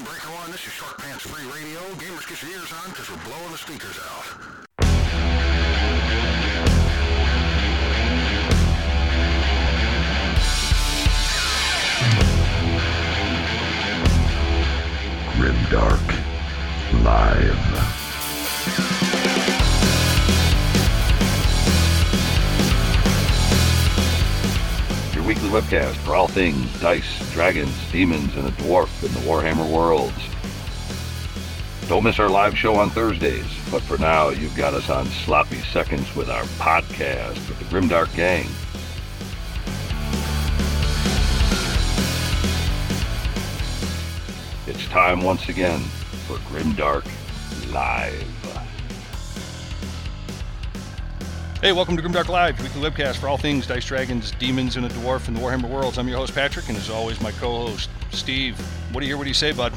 on, Breaker One. This is Short Pants Free Radio. Gamers, get your ears on because we're blowing the speakers out. Grimdark Live. Weekly webcast for all things dice, dragons, demons, and a dwarf in the Warhammer worlds. Don't miss our live show on Thursdays, but for now, you've got us on sloppy seconds with our podcast with the Grimdark Gang. It's time once again for Grimdark Live. Hey, welcome to Grimdark Live, weekly webcast for all things Dice Dragons, Demons, and a Dwarf in the Warhammer worlds. I'm your host, Patrick, and as always, my co host, Steve. What do you hear? What do you say, bud?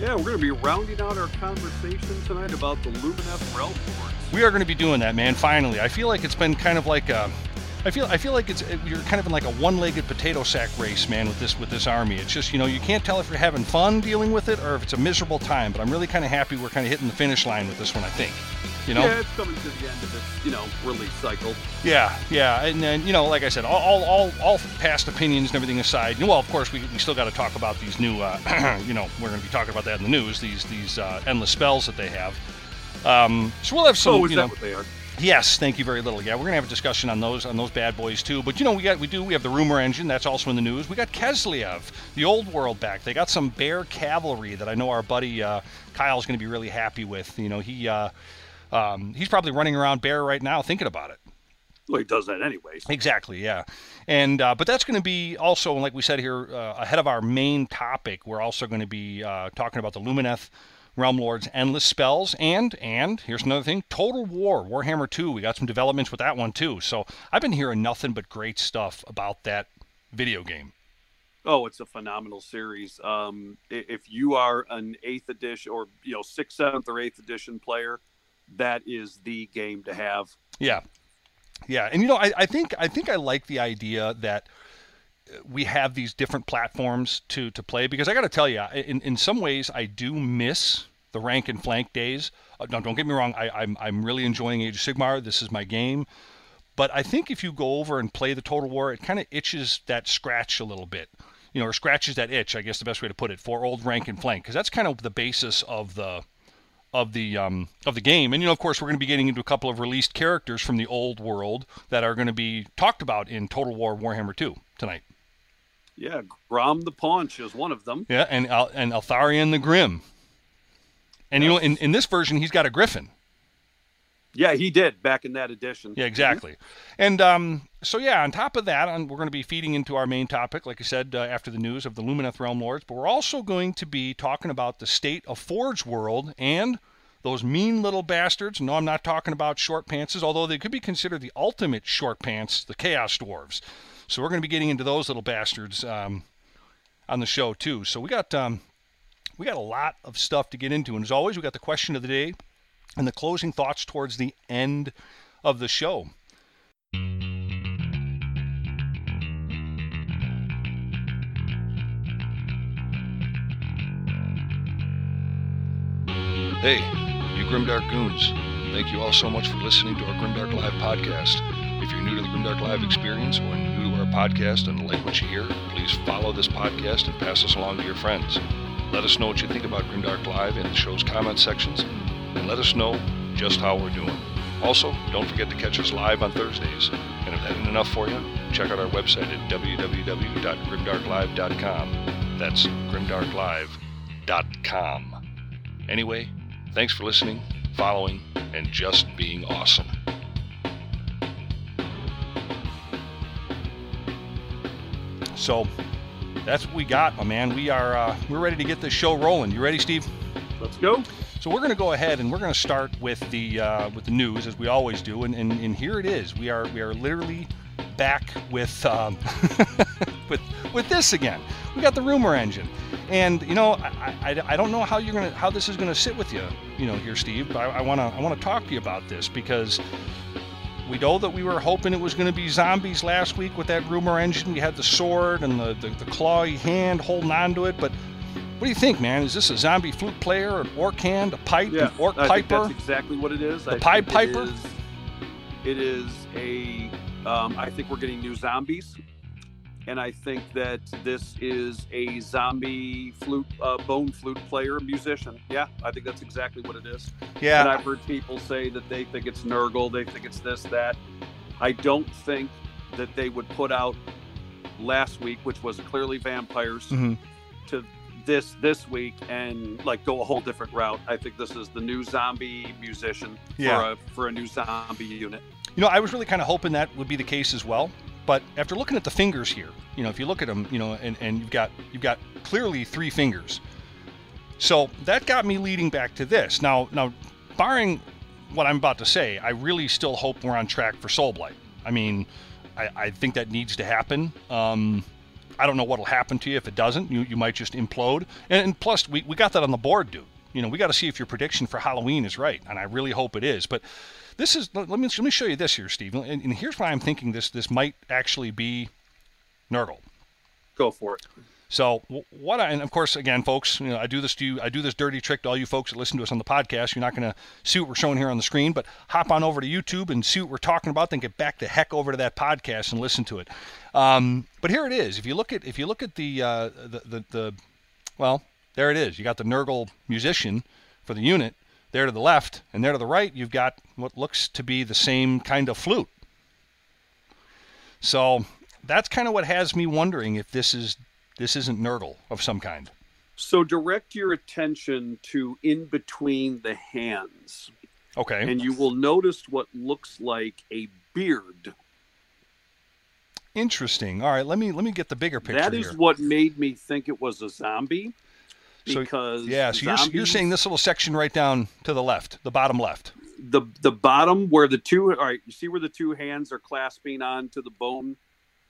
Yeah, we're going to be rounding out our conversation tonight about the Lumineth Realm. We are going to be doing that, man, finally. I feel like it's been kind of like a. I feel I feel like it's you're kind of in like a one-legged potato sack race, man, with this with this army. It's just you know you can't tell if you're having fun dealing with it or if it's a miserable time. But I'm really kind of happy we're kind of hitting the finish line with this one. I think, you know. Yeah, it's coming to the end of its, you know, release cycle. Yeah, yeah, and then you know, like I said, all all, all, all past opinions and everything aside. Well, of course, we, we still got to talk about these new. Uh, you know, we're going to be talking about that in the news. These these uh, endless spells that they have. Um, so we'll have some. oh, is you that know, what they are? Yes, thank you very little. Yeah, we're gonna have a discussion on those on those bad boys too. But you know, we got we do we have the rumor engine that's also in the news. We got Kislev, the old world back. They got some bear cavalry that I know our buddy uh, Kyle's gonna be really happy with. You know, he uh, um, he's probably running around bare right now thinking about it. Well, he does that anyways. Exactly, yeah. And uh, but that's going to be also, like we said here, uh, ahead of our main topic. We're also going to be uh, talking about the Lumineth Realm Lord's endless spells, and and here's another thing: Total War, Warhammer 2. We got some developments with that one too. So I've been hearing nothing but great stuff about that video game. Oh, it's a phenomenal series. Um, if you are an eighth edition or you know sixth, seventh, or eighth edition player, that is the game to have. Yeah, yeah, and you know, I, I think I think I like the idea that we have these different platforms to to play because I got to tell you, in in some ways, I do miss the rank and flank days. Uh, no, don't get me wrong, I, I'm I'm really enjoying Age of Sigmar. This is my game, but I think if you go over and play the Total War, it kind of itches that scratch a little bit. You know, or scratches that itch. I guess the best way to put it for old rank and flank because that's kind of the basis of the of the um, of the game. And you know, of course, we're going to be getting into a couple of released characters from the old world that are going to be talked about in Total War Warhammer 2 tonight. Yeah, Grom the Paunch is one of them. Yeah, and Al- and Eltharion the Grim. And you know, in, in this version, he's got a griffin. Yeah, he did back in that edition. Yeah, exactly. And um, so yeah, on top of that, um, we're going to be feeding into our main topic, like I said, uh, after the news of the Lumineth Realm Lords. But we're also going to be talking about the state of Forge World and those mean little bastards. No, I'm not talking about short pantses, although they could be considered the ultimate short pants, the Chaos Dwarves. So we're going to be getting into those little bastards um, on the show too. So we got um, we got a lot of stuff to get into, and as always, we got the question of the day and the closing thoughts towards the end of the show. Hey, you Grimdark Goons. Thank you all so much for listening to our Grimdark Live podcast. If you're new to the Grimdark Live experience or new to our podcast and like what you hear, please follow this podcast and pass us along to your friends. Let us know what you think about Grimdark Live in the show's comment sections, and let us know just how we're doing. Also, don't forget to catch us live on Thursdays. And if that isn't enough for you, check out our website at www.grimdarklive.com. That's grimdarklive.com. Anyway, thanks for listening, following, and just being awesome. So, that's what we got, my man. We are uh, we're ready to get this show rolling. You ready, Steve? Let's go. So we're going to go ahead and we're going to start with the uh, with the news as we always do, and, and and here it is. We are we are literally back with um, with with this again. We got the rumor engine, and you know I, I, I don't know how you're gonna how this is gonna sit with you, you know, here, Steve. But I, I wanna I wanna talk to you about this because we know that we were hoping it was going to be zombies last week with that rumor engine. We had the sword and the, the, the clawy hand holding on to it, but What do you think, man? Is this a zombie flute player, an orc hand, a pipe, Yeah, an orc I think piper? that's exactly what it is. The I Pied think Piper? It is, it is a. Um, I think we're getting new zombies, and I think that this is a zombie flute, uh, bone flute player, musician. Yeah, I think that's exactly what it is. Yeah, And I've heard people say that they think it's Nurgle, they think it's this, that. I don't think that they would put out last week, which was clearly vampires, Mhm. to this this week and like go a whole different route. I think this is the new zombie musician Yeah. for a for a new zombie unit. You know, I was really kind of hoping that would be the case as well. But after looking at the fingers here, you know, if you look at them, you know, and, and you've got you've got clearly three fingers. So that got me leading back to this. Now, now, barring what I'm about to say, I really still hope we're on track for Soul Blight. I mean, I, I think that needs to happen. Um, I don't know what'll happen to you if it doesn't. You, you might just implode. And, and plus, we, we got that on the board, dude. You know, we got to see if your prediction for Halloween is right, and I really hope it is. But this is let me let me show you this here, Steve. And, and here's why I'm thinking this this might actually be Nurgle. Go for it. So what I and of course again, folks, you know, I do this to you. I do this dirty trick to all you folks that listen to us on the podcast. You're not going to see what we're showing here on the screen, but hop on over to YouTube and see what we're talking about. Then get back the heck over to that podcast and listen to it. Um, but here it is. If you look at if you look at the uh, the, the the well, there it is. You got the Nurgle musician for the unit there to the left, and there to the right, you've got what looks to be the same kind of flute. So that's kind of what has me wondering if this is this isn't Nurgle of some kind. So direct your attention to in between the hands, Okay. and you will notice what looks like a beard. Interesting. All right, let me let me get the bigger picture That is here. what made me think it was a zombie. So- Because yeah, so you're, you're zombies- saying this little section right down to the left, the bottom left. the the bottom where the two all right you see where the two hands are clasping onto the bone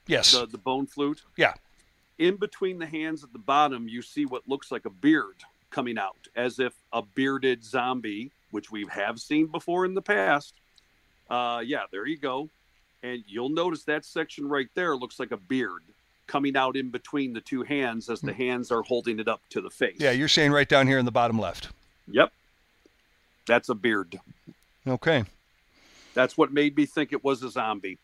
Yes. the, the bone flute Yeah. in between the hands at the bottom you see what looks like a beard coming out as if a bearded zombie which we have seen before in the past uh yeah there you go and you'll notice that section right there looks like a beard coming out in between the two hands as the hands are holding it up to the face yeah, you're saying right down here in the bottom left. yep that's a beard Okay. That's what made me think it was a zombie.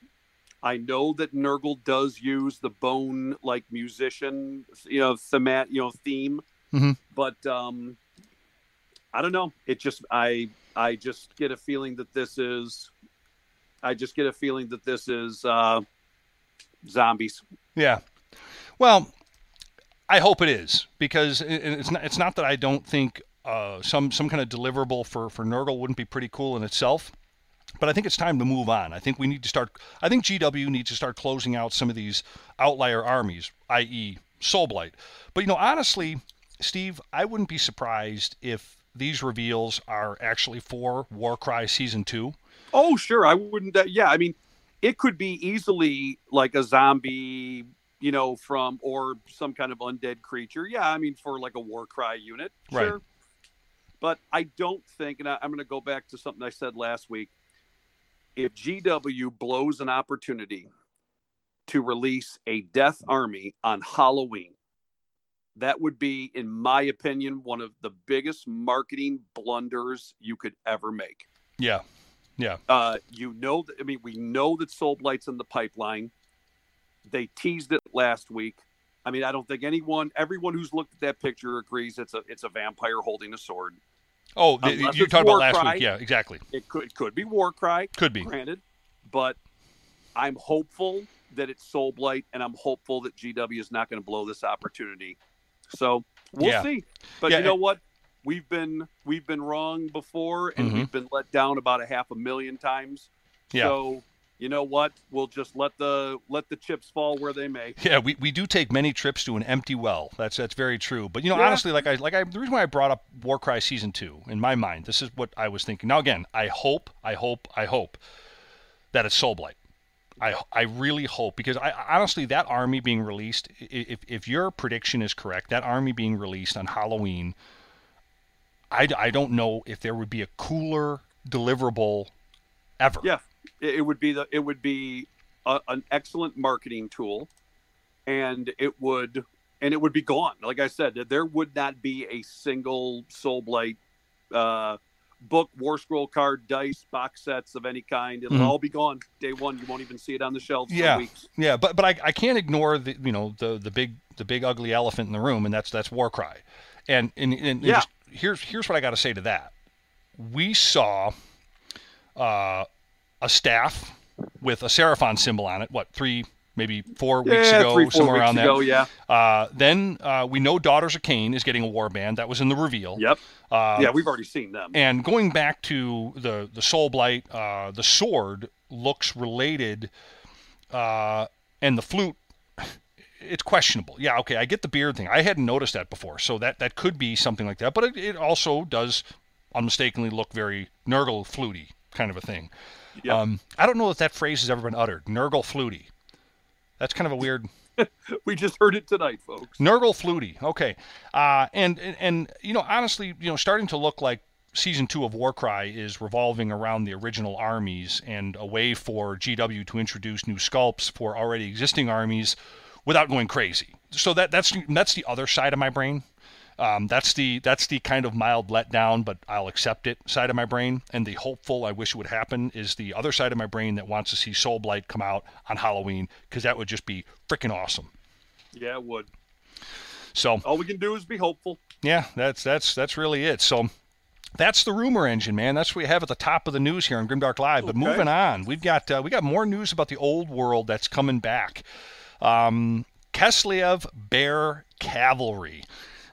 I know that Nurgle does use the bone like musician, you know, themat, you know, theme, Mhm. but um, I don't know. It just I I just get a feeling that this is, I just get a feeling that this is uh, zombies. Yeah. Well, I hope it is because it's not. It's not that I don't think uh, some some kind of deliverable for for Nurgle wouldn't be pretty cool in itself. But I think it's time to move on. I think we need to start. I think GW needs to start closing out some of these outlier armies, i.e., Soulblight. But you know, honestly, Steve, I wouldn't be surprised if these reveals are actually for Warcry season two. Oh, sure. I wouldn't. Uh, yeah, I mean, it could be easily like a zombie, you know, from or some kind of undead creature. Yeah, I mean, for like a war cry unit, Right. sure. But I don't think, and I, I'm going to go back to something I said last week. If GW blows an opportunity to release a Death Army on Halloween, that would be, in my opinion, one of the biggest marketing blunders you could ever make. Yeah, yeah, Uh, you know, that, I mean, we know that Soul Blight's in the pipeline. They teased it last week. I mean, I don't think anyone, everyone who's looked at that picture agrees it's a it's a vampire holding a sword. Oh, Unless you talked about last Warcry. week. Yeah, exactly. It could it could be Warcry, Could be. granted, but I'm hopeful that it's Soul Blight, and I'm hopeful that GW is not going to blow this opportunity. So we'll Yeah. see. But Yeah, you know what? We've been we've been wrong before, and Mhm. we've been let down about a half a million times. Yeah. So you know what? We'll just let the let the chips fall where they may. Yeah, we, we do take many trips to an empty well. That's that's very true. But you know, Yeah. honestly, like I like I the reason why I brought up Warcry season two in my mind, this is what I was thinking. Now again, I hope, I hope, I hope that it's Soulblight. I I really hope because I honestly that army being released, if if your prediction is correct, that army being released on Halloween, I, I don't know if there would be a cooler deliverable ever. Yeah, it, it would be the it would be a, an excellent marketing tool, and it would and it would be gone. Like I said, there would not be a single Soul Blight uh, book, War Scroll card, dice, box sets of any kind. It'll Mhm. all be gone day one. You won't even see it on the shelves Yeah. for weeks. Yeah, but but I, I can't ignore the you know the the big the big ugly elephant in the room, and that's that's Warcry, and and, and, and Yeah. just, here's here's what I got to say to that. We saw uh, a staff with a Seraphon symbol on it. What three maybe four weeks yeah, ago, three, four somewhere weeks around ago, there. yeah. Uh, then uh, we know Daughters of Khaine is getting a warband. That was in the reveal. Yep. Uh, yeah, we've already seen them. and going back to the the soul blight, uh, the sword looks related, uh, and the flute, it's questionable. Yeah, okay, I get the beard thing. I hadn't noticed that before, so that that could be something like that. But it, it also does unmistakably look very Nurgle fluty kind of a thing. Yep. Um, I don't know if that phrase has ever been uttered. Nurgle fluty. That's kind of a weird. we just heard it tonight, folks. Nurgle Flutie. Okay. Uh, and, and, and, you know, honestly, you know, starting to look like season two of Warcry is revolving around the original armies and a way for GW to introduce new sculpts for already existing armies without going crazy. So that that's that's the other side of my brain. Um, that's the that's the kind of mild letdown, but I'll accept it side of my brain. And the hopeful, I wish it would happen, is the other side of my brain that wants to see Soul Blight come out on Halloween because that would just be freaking awesome. Yeah, it would. So All we can do is be hopeful. yeah, that's that's that's really it. So that's the rumor engine, man. That's what we have at the top of the news here on Grimdark Live. But Okay. moving on, we've got uh, we got more news about the old world that's coming back. Um, Kislev Bear Cavalry.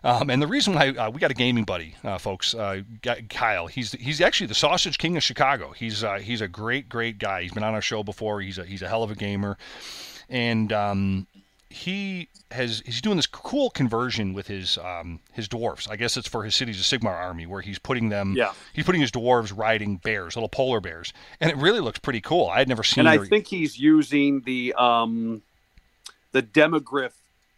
Um, and the reason why uh, we got a gaming buddy, uh, folks, uh, Kyle. He's he's actually the Sausage King of Chicago. He's uh, he's a great great guy. He's been on our show before. He's a he's a hell of a gamer, and um, he has he's doing this cool conversion with his um, his dwarfs. I guess it's for his cities of Sigmar army, where he's putting them. Yeah. He's putting his dwarves riding bears, little polar bears, and it really looks pretty cool. I had never seen. And I think he's using the um the demigryph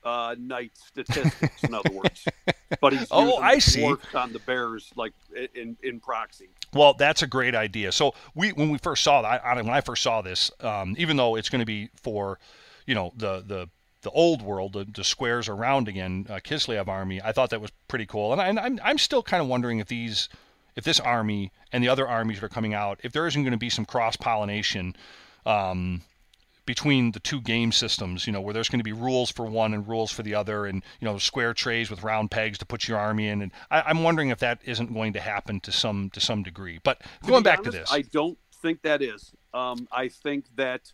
uh knight statistics, in other words. But he's Oh, I see. on the bears like in in proxy. Well, that's a great idea. So we, when we first saw that, I, when I first saw this, um, even though it's going to be for, you know, the the the old world, the, the squares around again, uh, Kislev army, I thought that was pretty cool. And, I, and I'm I'm still kind of wondering if these, if this army and the other armies that are coming out, if there isn't going to be some cross pollination. Um, between the two game systems, you know, where there's going to be rules for one and rules for the other, and you know, square trays with round pegs to put your army in, and I, I'm wondering if that isn't going to happen to some to some degree. But To going be back to this, I don't think that is. Um, I think that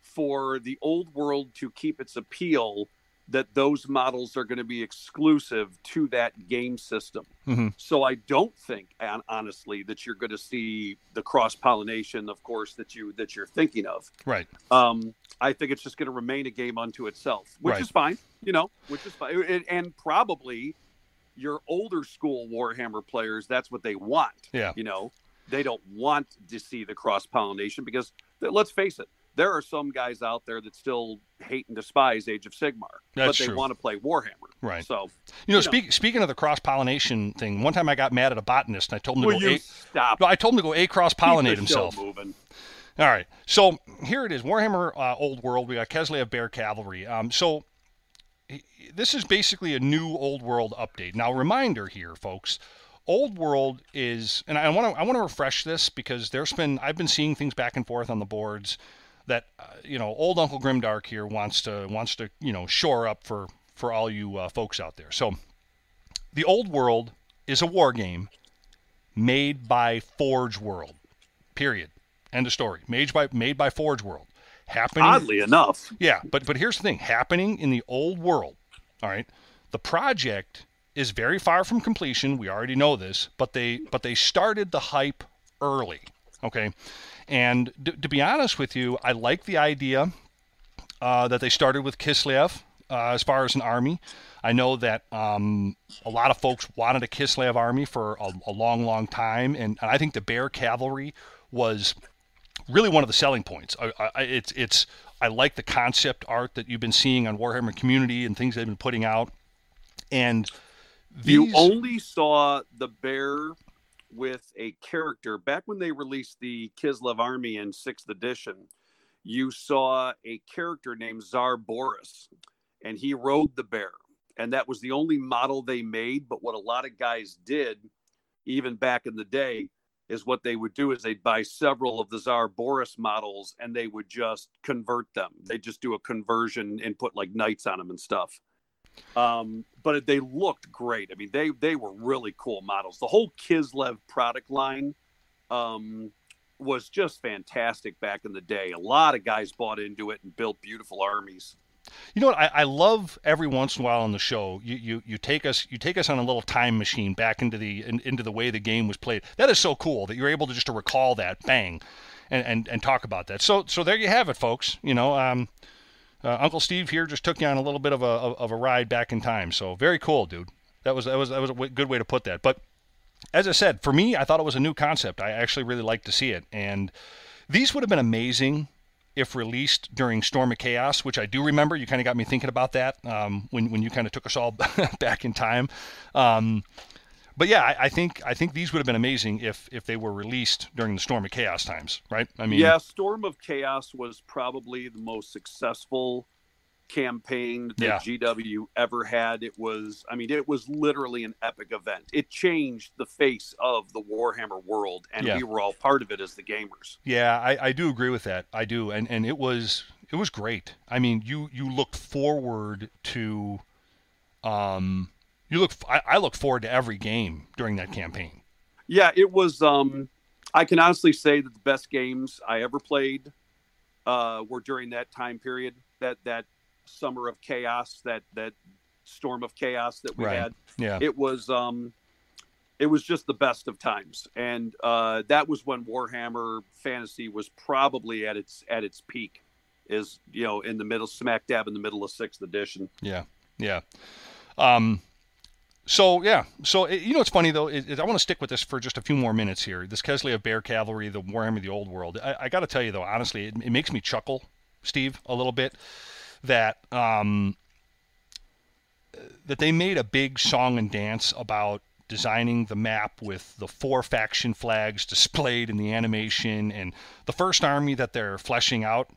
for the old world to keep its appeal, that those models are going to be exclusive to that game system. Mhm. So I don't think, honestly, that you're going to see the cross pollination, of course, that you that you're thinking of. right, Um, I think it's just going to remain a game unto itself, which Right. is fine, you know, which is fine, and, and probably your older school Warhammer players, that's what they want. Yeah. you know, they don't want to see the cross pollination because let's face it, there are some guys out there that still hate and despise Age of Sigmar, That's but they true. want to play Warhammer. Right. So, you know, know. speak, speaking of the cross pollination thing, one time I got mad at a botanist and I told him to will go you a, stop? no, I told him to go a cross pollinate himself. moving. All right. So here it is Warhammer uh, Old World. We got Kislev Bear Cavalry. Um, so this is basically a new Old World update. Now, reminder here, folks. Old World is, and I want to I want to refresh this because there's been I've been seeing things back and forth on the boards that uh, you know old Uncle Grimdark here wants to wants to you know shore up for for all you uh, folks out there. So the Old World is a war game made by Forge World. Period. End of story. Made by made by Forge World. Happening. Oddly enough, Yeah, but but here's the thing. Happening in the old world. All right. The project is very far from completion. We already know this, but they but they started the hype early. Okay. And d- to be honest with you, I like the idea uh, that they started with Kislev uh, as far as an army. I know that um, a lot of folks wanted a Kislev army for a, a long, long time, and, and I think the Bear Cavalry was really one of the selling points. I, I, it's it's I like the concept art that you've been seeing on Warhammer Community and things they've been putting out, and these, You only saw the bear with a character back when they released the Kislev Army in sixth edition. You saw a character named Tsar Boris, and he rode the bear. and that was the only model they made. But what a lot of guys did, even back in the day, is what they would do is they'd buy several of the Tsar Boris models and they would just convert them. They'd just do a conversion and put like knights on them and stuff. Um, but they looked great. I mean, they they were really cool models. The whole Kislev product line um, was just fantastic back in the day. A lot of guys bought into it and built beautiful armies. You know what? I, I love every once in a while on the show. You, you you take us you take us on a little time machine back into the in, into the way the game was played. That is so cool that you're able to just to recall that bang, and, and, and talk about that. So so there you have it, folks. You know, um, uh, Uncle Steve here just took you on a little bit of a of a ride back in time. So very cool, dude. That was that was that was a good way to put that. But as I said, for me, I thought it was a new concept. I actually really liked to see it, and these would have been amazing if released during Storm of Chaos, which I do remember. You kind of got me thinking about that um, when when you kind of took us all back in time. Um, but yeah, I, I, think I think these would have been amazing if if they were released during the Storm of Chaos times, right? I mean, yeah, Storm of Chaos was probably the most successful campaign that yeah. GW ever had. It was, I mean, it was literally an epic event. It changed the face of the Warhammer world, and yeah. we were all part of it as the gamers. Yeah, I, I do agree with that. I do, and and it was it was great. I mean, you you looked forward to, um, you look. I, I look forward to every game during that campaign. Yeah, it was. Um, I can honestly say that the best games I ever played uh, were during that time period. That that summer of chaos, that that storm of chaos that we right. had. Yeah, it was um, it was just the best of times, and uh, that was when Warhammer Fantasy was probably at its at its peak, is you know in the middle, smack dab in the middle of sixth edition. Yeah, yeah. Um, so yeah, so you know what's funny though is, I want to stick with this for just a few more minutes here. This Kislev Bear Cavalry, the Warhammer, of the Old World. I, I got to tell you though, honestly, it, it, makes me chuckle, Steve, a little bit that um, that they made a big song and dance about designing the map with the four faction flags displayed in the animation and the first army that they're fleshing out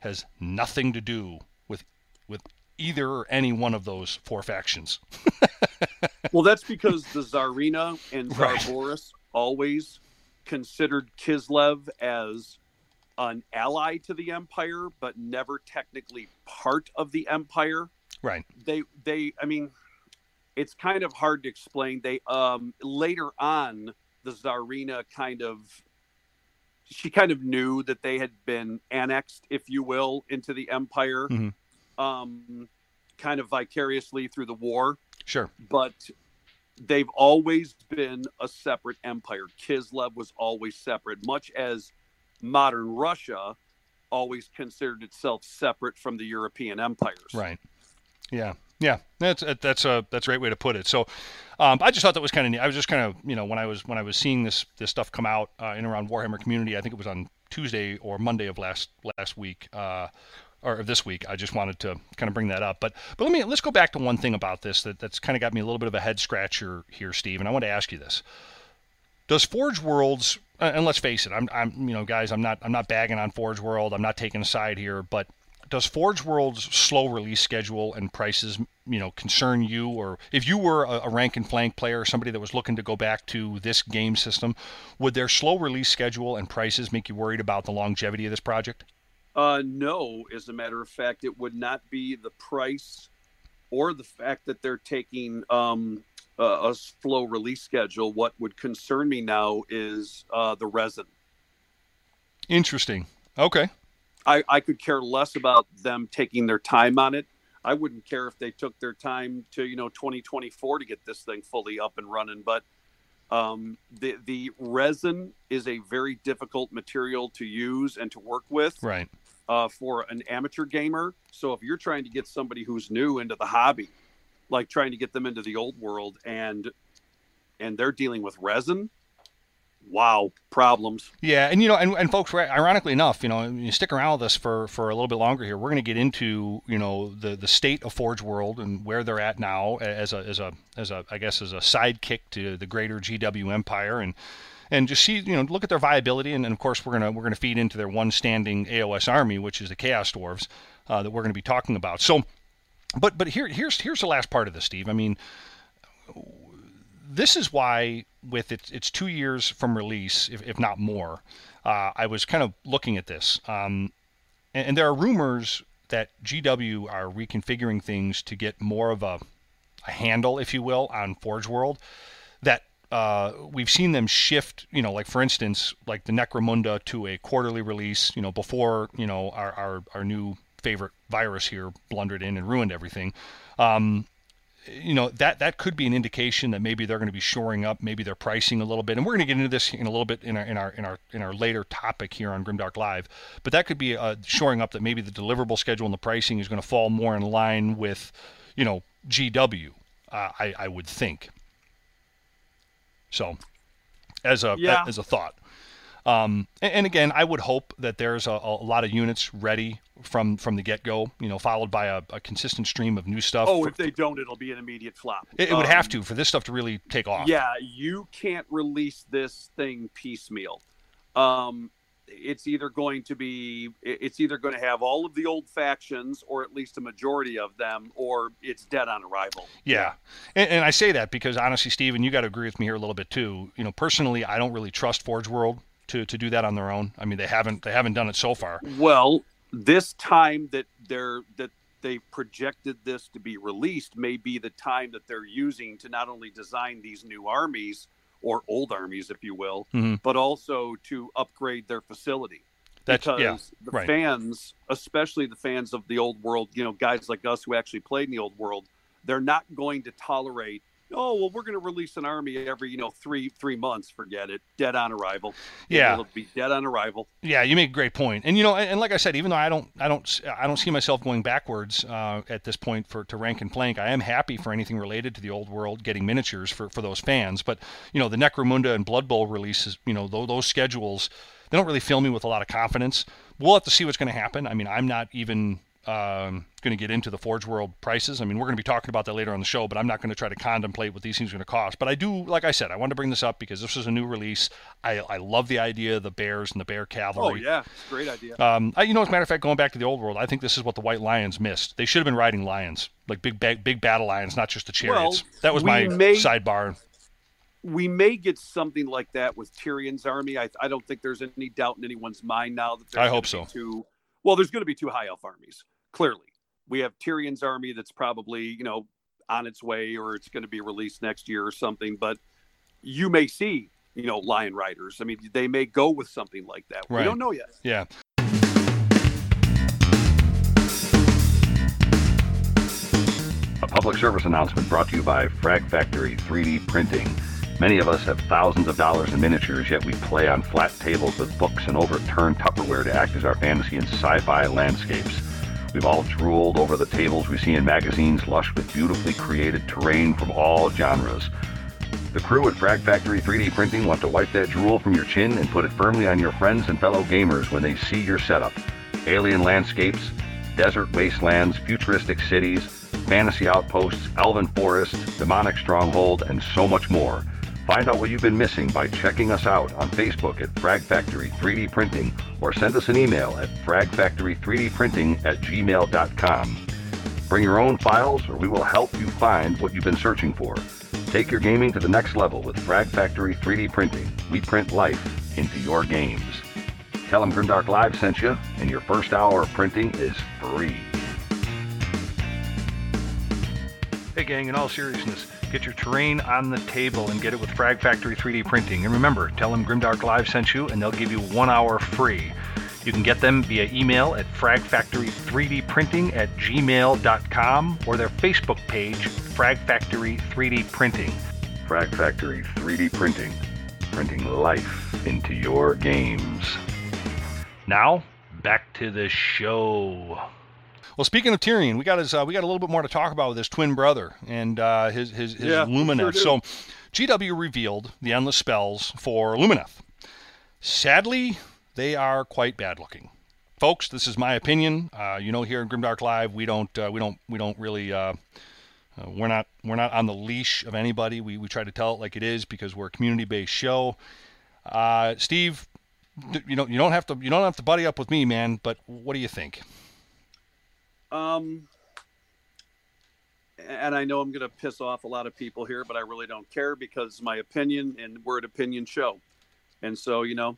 has nothing to do with with either or any one of those four factions. well, that's because the Tsarina and Tsar right. Boris always considered Kislev as an ally to the empire, but never technically part of the empire. Right. They they I mean, it's kind of hard to explain. They um later on the Tsarina kind of she kind of knew that they had been annexed, if you will, into the empire, mm-hmm. um, kind of vicariously through the war. Sure. But they've always been a separate empire. Kislev was always separate, much as modern Russia always considered itself separate from the European empires. Right. Yeah. Yeah, that's that's a that's a great way to put it. So, um, I just thought that was kind of neat. I was just kind of you know when I was when I was seeing this this stuff come out uh, in around Warhammer community. I think it was on Tuesday or Monday of last last week. Uh, or this week. I just wanted to kind of bring that up. But but let me let's go back to one thing about this that, that's kind of got me a little bit of a head scratcher here, Steve. And I want to ask you this: Does Forge Worlds and let's face it, I'm, I'm, you know, guys, I'm not, I'm not bagging on Forge World. I'm not taking a side here, but does Forge World's slow release schedule and prices, you know, concern you? Or if you were a, a, rank and flank player, or somebody that was looking to go back to this game system, would their slow release schedule and prices make you worried about the longevity of this project? Uh, no, as a matter of fact, it would not be the price or the fact that they're taking um, uh, a slow release schedule. What would concern me now is uh, the resin. Interesting. Okay. I, I could care less about them taking their time on it. I wouldn't care if they took their time to you know 2024 to get this thing fully up and running. But um, the the resin is a very difficult material to use and to work with. Right. Uh, for an amateur gamer, so if you're trying to get somebody who's new into the hobby, like trying to get them into the old world and and they're dealing with resin wow problems. Yeah and you know and, and folks ironically enough you know you stick around with us for for a little bit longer here we're going to get into you know the the state of forge world and where they're at now as a as a as a i guess as a sidekick to the greater gw empire. And and just see you know look at their viability. And, and of course we're gonna we're gonna feed into their one standing aos army which is the chaos dwarves uh, that we're going to be talking about. So but but here here's here's the last part of this, Steve. I mean, this is why with it's it's two years from release, if, if not more. Uh, I was kind of looking at this, um, and, and there are rumors that GW are reconfiguring things to get more of a, a handle, if you will, on Forge World. That uh, we've seen them shift, you know, like for instance, like the Necromunda to a quarterly release, you know, before, you know, our, our, our new favorite virus here blundered in and ruined everything. Um, you know that that could be an indication that maybe they're going to be shoring up maybe their pricing a little bit and we're going to get into this in a little bit in our in our in our in our later topic here on grimdark live but that could be uh, shoring up that maybe the deliverable schedule and the pricing is going to fall more in line with you know gw uh, I, I would think so as a Yeah. as a thought um, and, and again, I would hope that there's a, a lot of units ready from from the get go. You know, followed by a, a consistent stream of new stuff. Oh, For- if they don't, it'll be an immediate flop. it, it would Um, have to for this stuff to really take off. Yeah, you can't release this thing piecemeal. Um, it's either going to be, it's either going to have all of the old factions, or at least a majority of them, or it's dead on arrival. Yeah, and, and I say that because honestly, Steven, you got to agree with me here a little bit too. You know, personally, I don't really trust Forge World to, to do that on their own. I mean, they haven't they haven't done it so far. Well, this time that they're that they projected this to be released may be the time that they're using to not only design these new armies or old armies, if you will, Mhm. but also to upgrade their facility. That's because yeah, the right. fans, especially the fans of the old world, you know, guys like us who actually played in the old world, they're not going to tolerate. Oh well, we're going to release an army every you know three three months. Forget it. Dead on arrival. Yeah. it'll be dead on arrival. Yeah, you make a great. And you know, and, and like I said, even though I don't, I don't, I don't see myself going backwards uh, at this point for to rank and plank. I am happy for anything related to the old world getting miniatures for for those fans. But you know, the Necromunda and Blood Bowl releases, you know, those, those schedules, they don't really fill me with a lot of confidence. We'll have to see what's going to happen. I mean, I'm not even um, going to get into the Forge World prices. I mean, we're going to be talking about that later on the show, but I'm not going to try to contemplate what these things are going to cost. But I do, like I said, I wanted to bring this up because this is a new release. I, I love the idea of the bears and the bear cavalry. Oh yeah, it's a great idea. Um, I, you know, as a matter of fact, going back to the old world, I think this is what the White Lions missed. They should have been riding lions, like big, big, big battle lions, not just the chariots. Well, that was my may- sidebar. we may get something like that with Tyrion's army. I, I don't think there's any doubt in anyone's mind now that there's I hope so. Two, well, there's going to be two high elf armies. Clearly, we have Tyrion's army that's probably you know on its way, or it's going to be released next year or something. But you may see you know lion riders. I mean, they may go with something like that. Right. We don't know yet. Yeah. A public service announcement brought to you by Frag Factory 3D Printing. Many of us have thousands of dollars in miniatures, yet we play on flat tables with books and overturned Tupperware to act as our fantasy and sci-fi landscapes. We've all drooled over the tables we see in magazines lush with beautifully created terrain from all genres. The crew at Frag Factory 3D Printing want to wipe that drool from your chin and put it firmly on your friends and fellow gamers when they see your setup. Alien landscapes, desert wastelands, futuristic cities, fantasy outposts, elven forests, demonic stronghold, and so much more. Find out what you've been missing by checking us out on Facebook at Frag Factory 3D Printing or send us an email at fragfactory3dprinting at gmail.com. Bring your own files or we will help you find what you've been searching for. Take your gaming to the next level with Frag Factory 3D Printing. We print life into your games. Tell them Grimdark Live sent you, and your first hour of printing is free. Hey, gang, in all seriousness, get your terrain on the table and get it with Frag Factory 3D Printing. And remember, tell them Grimdark Live sent you, and they'll give you one hour free. You can get them via email at fragfactory3dprinting at gmail.com or their Facebook page, Frag Factory 3D Printing. Frag Factory 3D Printing. Printing life into your games. Now, back to the show. Well, speaking of Tyrion, we got his uh, we got a little bit more to talk about with his twin brother and uh, his his, his Yeah, Lumineth. sure so, GW revealed the endless spells for Lumineth. Sadly, they are quite bad looking, folks. This is my opinion. Uh, you know, here in Grimdark Live, we don't uh, we don't we don't really. Uh, uh, we're not we're not on the leash of anybody. We, we try to tell it like it is because we're a community based show. Uh, Steve, you know you don't have to you don't have to buddy up with me, man. But what do you think? Um, and I know I'm going to piss off a lot of people here, but I really don't care because my opinion and we're an opinion show. And so, you know,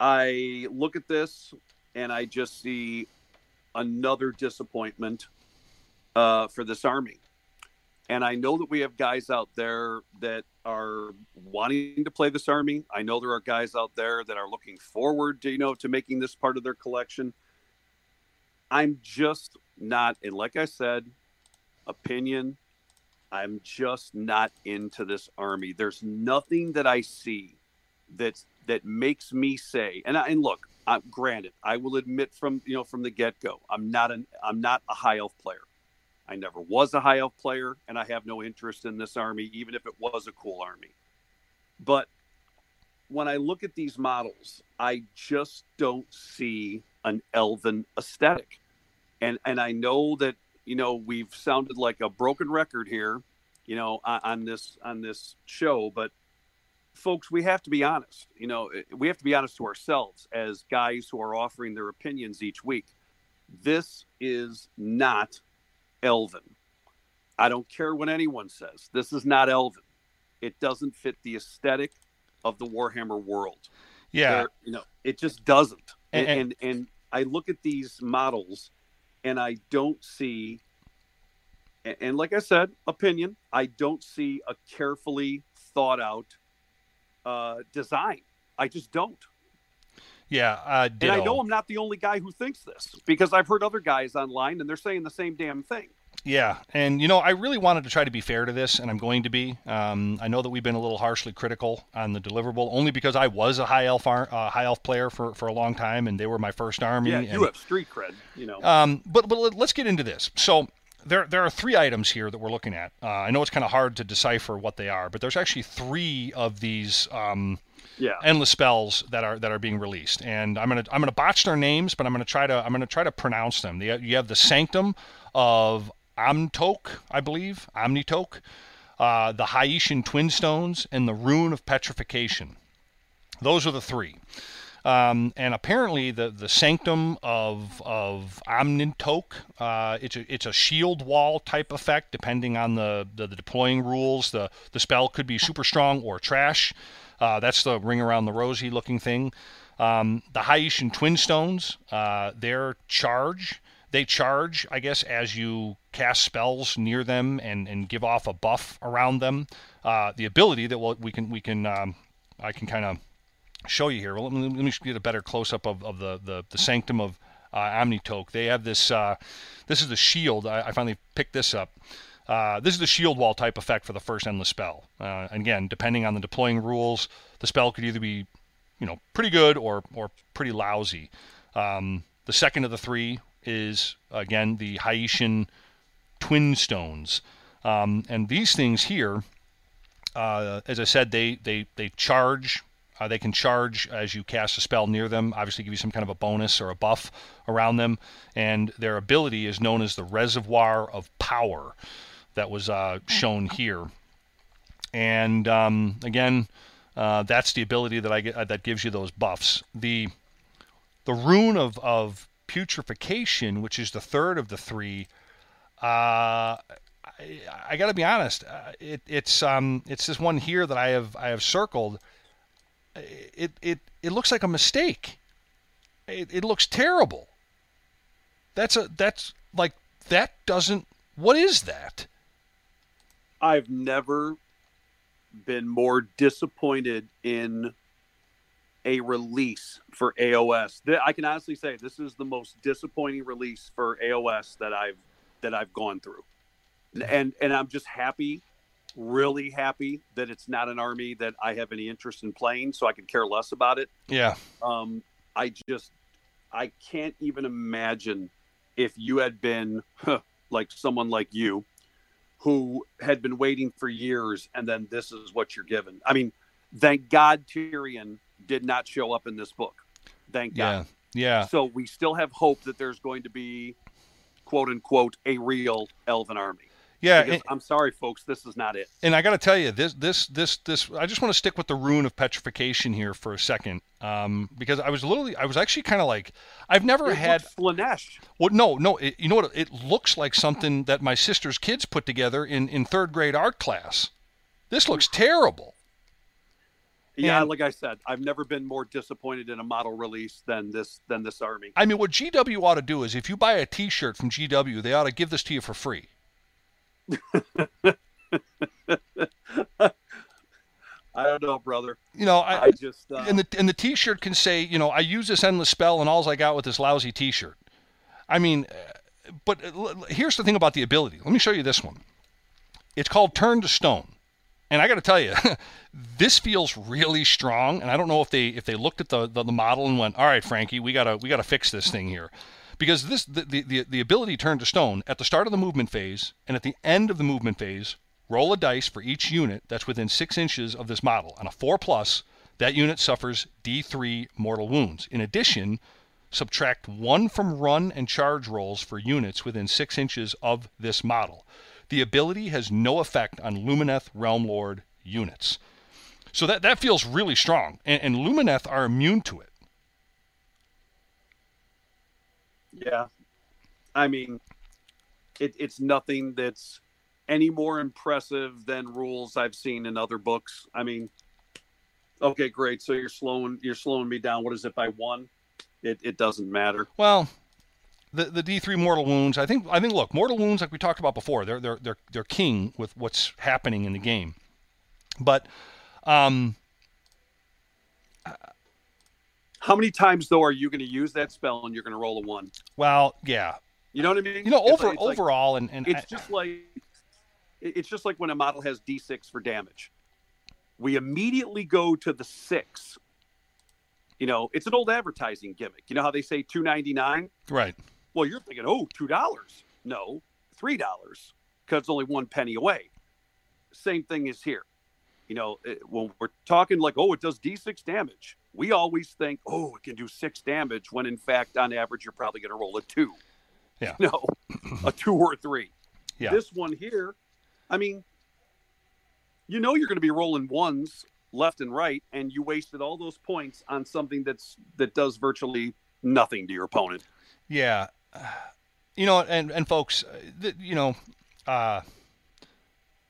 I look at this and I just see another disappointment uh, for this army. And I know that we have guys out there that are wanting to play this army. I know there are guys out there that are looking forward to, you know, to making this part of their collection. I'm just not, and like I said, opinion, I'm just not into this army. There's nothing that I see that's that makes me say, and I, and look, I'm granted, I will admit from you know from the get go, I'm not an I'm not a high elf player. I never was a high elf player, and I have no interest in this army, even if it was a cool army. But when I look at these models, I just don't see an elven aesthetic. And and I know that, you know, we've sounded like a broken record here, you know, on, on this on this show, but folks, we have to be honest. You know, eh, we have to be honest to ourselves as guys who are offering their opinions each week. This is not Elven. I don't care what anyone says. This is not Elven. It doesn't fit the aesthetic of the Warhammer world. Yeah, There- you know, it just doesn't. And- And, and and I look at these models, and I don't see. and- like I said, opinion. I don't see a carefully thought out uh, design. I just don't. yeah. Uh, And I know. I'm not the only guy who thinks this because I've heard other guys online and they're saying the same damn thing. Yeah, and you know, I really wanted to try to be fair to this, and I'm going to be. Um, I know that we've been a little harshly critical on the deliverable, only because I was a high elf ar- uh, high elf player for, for a long time, and they were my first army. Yeah, and, you have street cred, you know. Um, but but let- let's get into this. So there there are three items here that we're looking at. Uh, I know it's kind of hard to decipher what they are, but there's actually three of these um, yeah. endless spells that are that are being released, and I'm gonna I'm gonna botch their names, but I'm gonna try to I'm gonna try to pronounce them. The, you have the Sanctum of Amtok, I believe, Omnitok, uh, the Hyshian Twin Stones, and the Rune of Petrification. Those are the three. Um, and apparently, the, the sanctum of of Omnitok, uh, it's a it's a shield wall type effect, depending on the, the, the deploying rules. The the spell could be super strong or trash. Uh, that's the ring around the rosy looking thing. Um, the Hyshian Twin Stones, uh, their charge, they charge, I guess, as you cast spells near them and, and give off a buff around them. Uh, the ability that we can we can um, I can kind of show you here. Well, let me, let me get a better close up of, of the, the, the sanctum of uh, Omnitok. They have this. Uh, this is the shield. I, I finally picked this up. Uh, this is the shield wall type effect for the first endless spell. Uh, again, depending on the deploying rules, the spell could either be, you know, pretty good or or pretty lousy. Um, the second of the three is again the Hyshian twin stones, um, and these things here, uh, as I said, they they they charge. Uh, they can charge as you cast a spell near them. Obviously, give you some kind of a bonus or a buff around them, and their ability is known as the Reservoir of Power, that was uh, shown here. And um, again, uh, that's the ability that I get that gives you those buffs. The the rune of, of putrefaction, which is the third of the three, uh, I, I got to be honest. Uh, it, it's um, it's this one here that I have I have circled. It it it looks like a mistake. It, it looks terrible. That's a that's like that doesn't. What is that? I've never been more disappointed in a release for AOS. I can honestly say this is the most disappointing release for AOS that I've that I've gone through. And and I'm just happy, really happy that it's not an army that I have any interest in playing, so I can care less about it. Yeah, Um, I just I can't even imagine if you had been huh, like someone like you who had been waiting for years and then this is what you're given. I mean, thank God Tyrion did not show up in this book. Thank God. yeah, yeah. So we still have hope that there's going to be quote unquote a real elven army. Yeah, and, I'm sorry, folks, this is not it. and I got to tell you, this, this, this, this. I just want to stick with the rune of petrification here for a second, um, because I was literally, I was actually kind of like, I've never It had. looks Slaanesh. Well, no, no. It, you know what? It looks like something that my sister's kids put together in in third grade art class. This looks terrible. Yeah, And- like I said, I've never been more disappointed in a model release than this than this army. I mean, what GW ought to do is, if you buy a T-shirt from GW, they ought to give this to you for free. I don't know, brother. You know, I, I just uh, and the and the T-shirt can say, you know, I use this endless spell, and all's I got with this lousy T-shirt. I mean, uh, but here's the thing about the ability. Let me show you this one. It's called Turn to Stone, and I got to tell you, this feels really strong. And I don't know if they if they looked at the, the the model and went, all right, Frankie, we gotta we gotta fix this thing here, because this the the the, ability turned to Stone at the start of the movement phase and at the end of the movement phase. Roll a dice for each unit that's within six inches of this model. On a four plus, that unit suffers D3 mortal wounds. In addition, subtract one from run and charge rolls for units within six inches of this model. The ability has no effect on Lumineth Realm Lord units. So that, that feels really strong. And, and Lumineth are immune to it. yeah. I mean, it, it's nothing that's any more impressive than rules I've seen in other books. I mean, okay, great. So you're slowing you're slowing me down. What is it by one? It it doesn't matter. Well, the the D3 mortal wounds, I think I think look, mortal wounds like we talked about before, they're they're they're they're king with what's happening in the game. But um How many times though are you going to use that spell and you're going to roll a one? well, yeah. You know what I mean? You know, over it's like- overall and, and it's I- just like it's just like when a model has d6 for damage we immediately go to the six you know it's an old advertising gimmick you know how they say 299 right. Well you're thinking oh two dollars. No three dollars because it's only one penny away. Same thing is here. You know it, when we're talking like oh it does d6 damage we always think oh it can do six damage when in fact on average you're probably going to roll a two. Yeah. no a two or a three. Yeah. this one here i mean you know you're going to be rolling ones left and right and you wasted all those points on something that's that does virtually nothing to your opponent. Yeah, you know, and and folks, uh, th- you know, uh,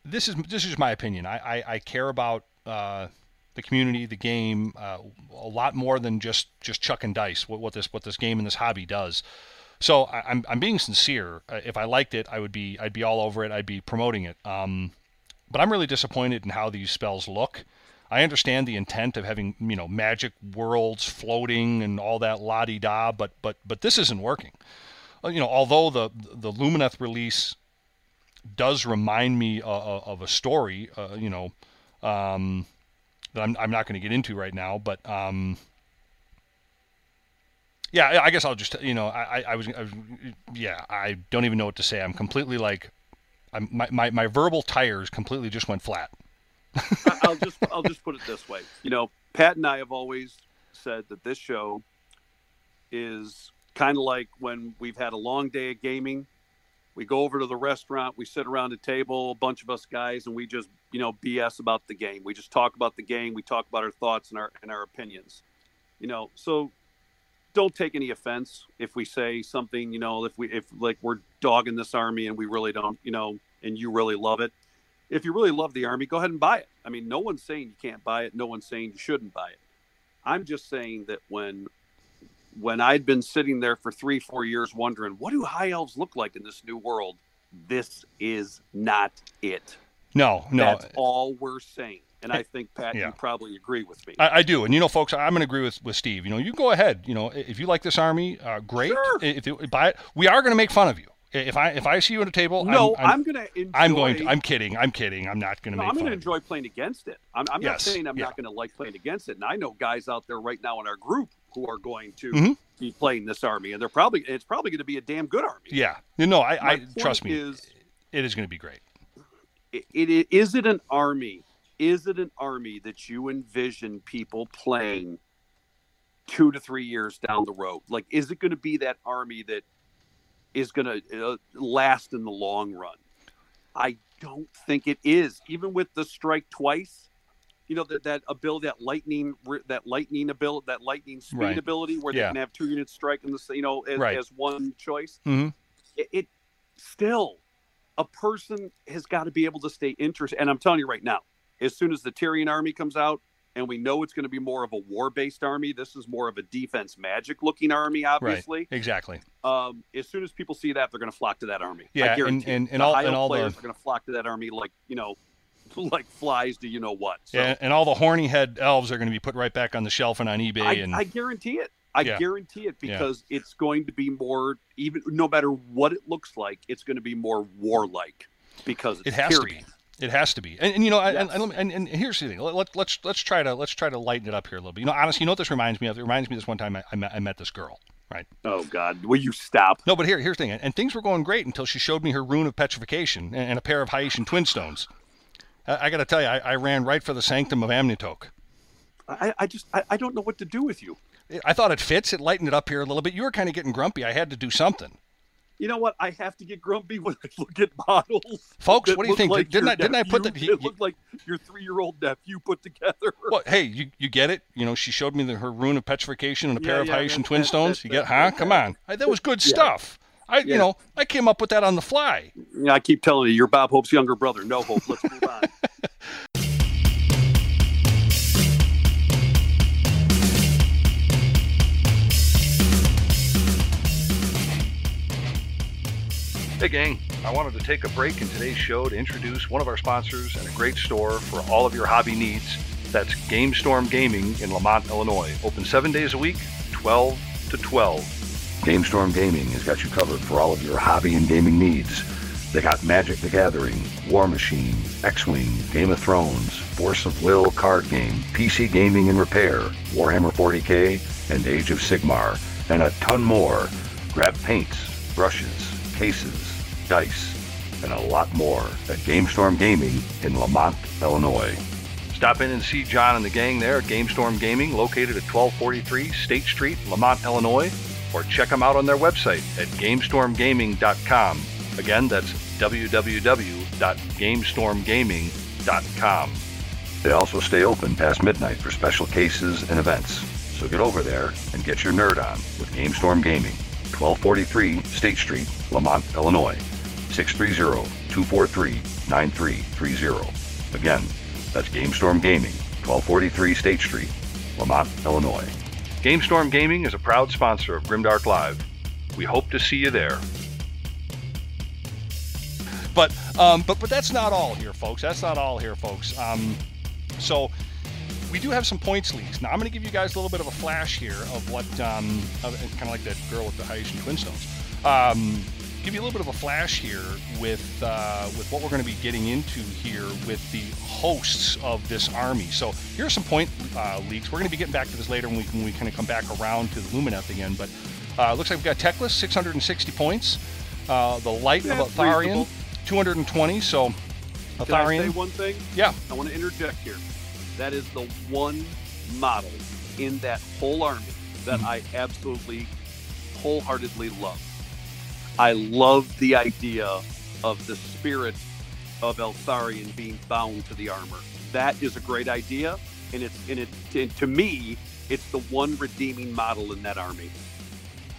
this is this is my opinion. I I, I care about uh, the community, the game, uh, a lot more than just just chucking dice. What, what this what this game and this hobby does. So I, I'm I'm being sincere. Uh, if I liked it, I would be I'd be all over it. I'd be promoting it. Um, but I'm really disappointed in how these spells look. I understand the intent of having you know magic worlds floating and all that la di da, but but but this isn't working. Uh, You know, although the the Lumineth release does remind me uh, of a story, uh, you know, um, that I'm I'm not going to get into right now, but um, yeah, I- guess I'll just you know I, I- I was I was yeah I don't even know what to say. I'm completely like, I'm my my, my verbal tires completely just went flat. I'll just I'll just put it this way. You know, Pat and I have always said that this show is kind of like when we've had a long day of gaming. We go over to the restaurant, we sit around a table, a bunch of us guys, and we just you know BS about the game. We just talk about the game. We talk about our thoughts and our and our opinions. You know, so don't take any offense if we say something. You know, if we if like we're dogging this army and we really don't, you know, and you really love it if you really love the army, go ahead and buy it. I mean, no one's saying you can't buy it. No one's saying you shouldn't buy it. I'm just saying that when when I'd been sitting there for three, four years wondering, what do high elves look like in this new world? This is not it. No, no, That's all we're saying. And I think Pat, Yeah. you probably agree with me. I, I do, and you know, folks, I'm going to agree with, with Steve. You know, you go ahead. You know, if you like this army, uh, great. Sure. If you buy it, we are going to make fun of you. If I if I see you at a table, no, I'm, I'm, I'm, gonna enjoy. I'm going. To, I'm kidding. I'm kidding. I'm not going to no, I'm going to of enjoy playing against it. I'm, I'm not saying I'm yeah. not going to like playing against it. And I know guys out there right now in our group who are going to Mhm. be playing this army, and they're probably it's probably going to be a damn good army. Yeah, you know, I, I trust me. Is it is going to be great. it, it is it an army? Is it an army that you envision people playing two to three years down the road? Like, is it going to be that army that is going to uh, last in the long run? I don't think it is. Even with the strike twice, you know that that ability, that lightning, that lightning ability, that lightning speed Right. ability, where Yeah. they can have two units strike in the you know as, Right. as one choice. hmm It, it still a person has got to be able to stay interested. And I'm telling you right now, as soon as the Tyrion army comes out. And we know it's going to be more of a war-based army. This is more of a defense magic-looking army, obviously. Exactly. um, as soon as people see that, they're going to flock to that army. Yeah, I and- and- and the all- and all the- players are going to flock to that army like you know, like flies to you know what. So and, and all the horny head elves are going to be put right back on the shelf and on eBay. I, and I guarantee it. I Yeah. guarantee it Yeah. because it's going to be more even no matter what it looks like, it's going to be more warlike because it's it has to be. It has to be. And, and you know, and, Yes. and, and, and here's the thing. Let, let, let's let's try to let's try to lighten it up here a little bit. You know, honestly, you know what this reminds me of? It reminds me of this one time I, I, met, I met this girl. Right. Oh God, will you stop? No, but here, here's the thing. And things were going great until she showed me her rune of petrification and, and a pair of Hyshian twin stones. I, I got to tell you, I, I ran right for the sanctum of Amyntok. I, I just I, I don't know what to do with you. I thought it fits. It lightened it up here a little bit. You were kind of getting grumpy. I had to do something. You know what? I have to get grumpy when I look at models. Folks, what do you think? Like Didn't I- didn't I put he- it looked like your three-year-old nephew put together. Well, hey, you, you get it? You know, she showed me the, her rune of petrification and a pair Yeah, of yeah, Hyshian twin stones. You get, huh? Come on. That was good Yeah. stuff. I, you know, I came up with that on the fly. Yeah, I keep telling you, you're Bob Hope's younger brother. No hope. Let's move on. Hey, gang. I wanted to take a break in today's show to introduce one of our sponsors and a great store for all of your hobby needs. That's GameStorm Gaming in Lemont, Illinois. Open seven days a week, 12 to 12. GameStorm Gaming has got you covered for all of your hobby and gaming needs. They got Magic the Gathering, War Machine, X-Wing, Game of Thrones, Force of Will card game, PC gaming and repair, Warhammer 40k, and Age of Sigmar, and a ton more. Grab paints, brushes, cases, dice, and a lot more at GameStorm Gaming in Lemont, Illinois. Stop in and see John and the gang there at GameStorm Gaming, located at 1243 State Street, Lemont, Illinois, or check them out on their website at GameStormGaming.com. Again, that's www.gamestormgaming.com. They also stay open past midnight for special cases and events. So get over there and get your nerd on with GameStorm Gaming, 1243 State Street, Lemont, Illinois, 630-243-9330. Again, that's GameStorm Gaming, 1243 State Street, Lemont, Illinois. GameStorm Gaming is a proud sponsor of Grimdark Live. We hope to see you there. But um, but but that's not all here, folks. That's not all here, folks. Um, so we do have some points leagues. Now I'm going to give you guys a little bit of a flash here of what um, kind of like that girl with the Hyshian twin stones. Um, give you a little bit of a flash here with uh, with what we're going to be getting into here with the hosts of this army. So here are some point uh, leagues. We're going to be getting back to this later when we when we kind of come back around to the Lumineth again. But uh, looks like we've got Teclis 660 points. Uh, the Light Yeah, of Eltharion 220. So Can I say one thing? yeah, I want to interject here. That is the one model in that whole army that Mm-hmm. I absolutely wholeheartedly love. I love the idea of the spirit of Eltharion being bound to the armor. That is a great idea, and it's and it and to me, it's the one redeeming model in that army.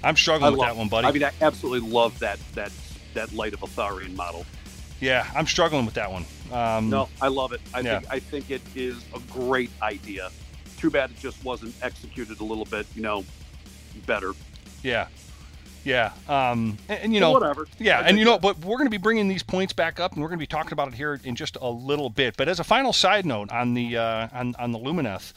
I'm struggling with love- that one, buddy. I mean, I absolutely love that that that light of Eltharion model. yeah, I'm struggling with that one. Um, No, I love it. I Yeah. think I think it is a great idea. Too bad it just wasn't executed a little bit, you know, better. Yeah, yeah. Um, and, and you know, whatever. Yeah, and you know, but we're going to be bringing these points back up, and we're going to be talking about it here in just a little bit. But as a final side note on the uh, on on the Lumineth,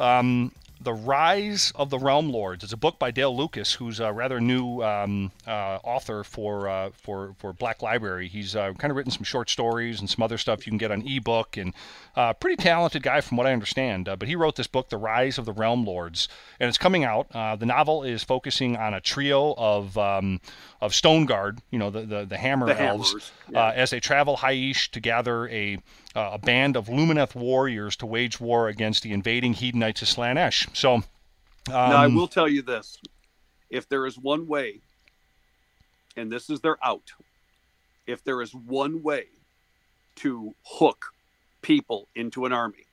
um, the Rise of the Realm Lords. It's a book by Dale Lucas, who's a rather new um, uh, author for uh, for for Black Library. He's uh, kind of written some short stories and some other stuff you can get on ebook, and uh, pretty talented guy from what I understand. Uh, but he wrote this book, The Rise of the Realm Lords, and it's coming out. Uh, the novel is focusing on a trio of um, of Stone Guard, you know, the the, the Hammer The Elves, yeah. uh, as they travel Hysh to gather a uh, a band of Lumineth warriors to wage war against the invading Hedonites of Slaanesh. So, um, now I will tell you this: if there is one way, and this is their out, if there is one way to hook people into an army.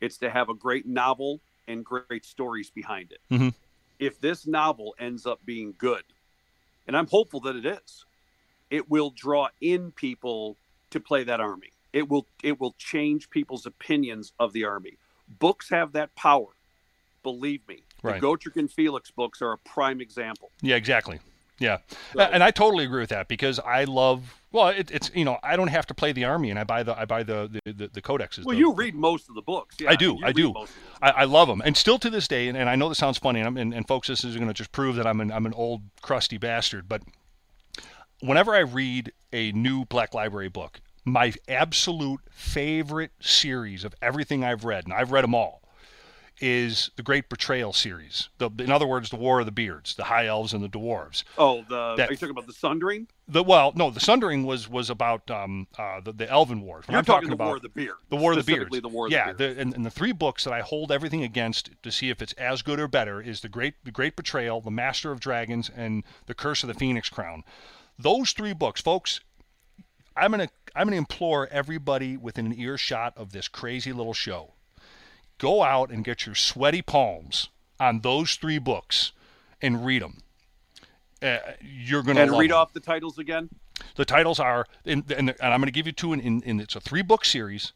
It's to have a great novel and great stories behind it. Mhm. If this novel ends up being good, and I'm hopeful that it is, it will draw in people to play that army. It will it will change people's opinions of the army. Books have that power. Believe me. Right. The Gotrek and Felix books are a prime example. Yeah, exactly. Yeah, So- and I totally agree with that because I love. Well, it, it's you know I don't have to play the army, and I buy the I buy the the, the, the codexes. Well, the- you read most of the books. Yeah, I do, I do. most of them. I, I love them, and still to this day, and, and I know this sounds funny, and, I'm, and, and folks, this is going to just prove that I'm an I'm an old crusty bastard. But whenever I read a new Black Library book, my absolute favorite series of everything I've read, and I've read them all, is the Great Betrayal series. The, in other words, the War of the Beards, the High Elves and the Dwarves. Oh, the That- are you talking about the Sundering? The well, no, the Sundering was was about um, uh, the the Elven Wars. You're I'm talking, talking the about War of the Beard. the War of the Beards. The War of yeah, the Beard. the, and, and the three books that I hold everything against to see if it's as good or better is the Great the Great Betrayal, the Master of Dragons, and the Curse of the Phoenix Crown. Those three books, folks. I'm gonna I'm gonna implore everybody within an earshot of this crazy little show. Go out and get your sweaty palms on those three books and read them. Uh, you're gonna and love read 'em. off the titles again. The titles are, and, and, and I'm going to give you two in, in, in, it's a three book series,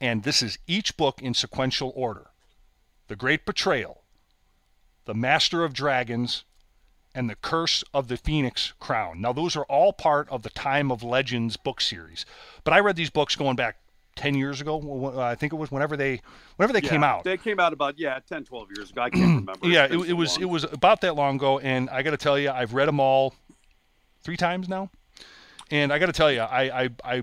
and this is each book in sequential order The Great Betrayal, The Master of Dragons, and The Curse of the Phoenix Crown. Now, those are all part of the Time of Legends book series, but I read these books going back 10 years ago. I think it was whenever they, whenever they Yeah, came out. They came out about yeah 10, 12 years ago. I can't remember. Yeah, it, it was long. it was about that long ago, and I got to tell you, I've read them all three times now, and I got to tell you, I, I I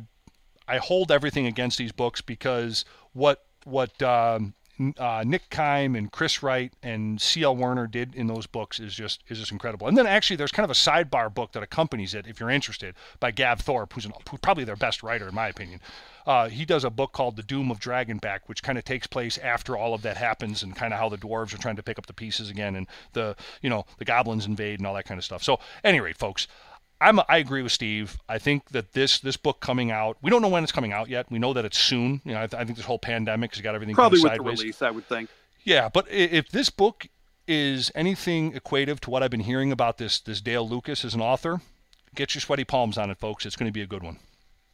I hold everything against these books because what what um, uh, Nick Kyme and Chris Wraight and C.L. Werner did in those books is just is just incredible. And then actually, there's kind of a sidebar book that accompanies it, if you're interested, by Gav Thorpe, who's, an, probably their best writer in my opinion. Uh, he does a book called The Doom of Dragonback, which kind of takes place after all of that happens and kind of how the dwarves are trying to pick up the pieces again and the you know the goblins invade and all that kind of stuff. So, any rate, folks. I'm, I agree with Steve. I think that this this book coming out, we don't know when it's coming out yet. We know that it's soon. You know, I, th- I think this whole pandemic has got everything probably with of the release. I would think. Yeah, but if this book is anything equative to what I've been hearing about this this Dale Lucas as an author, get your sweaty palms on it, folks. It's going to be a good one.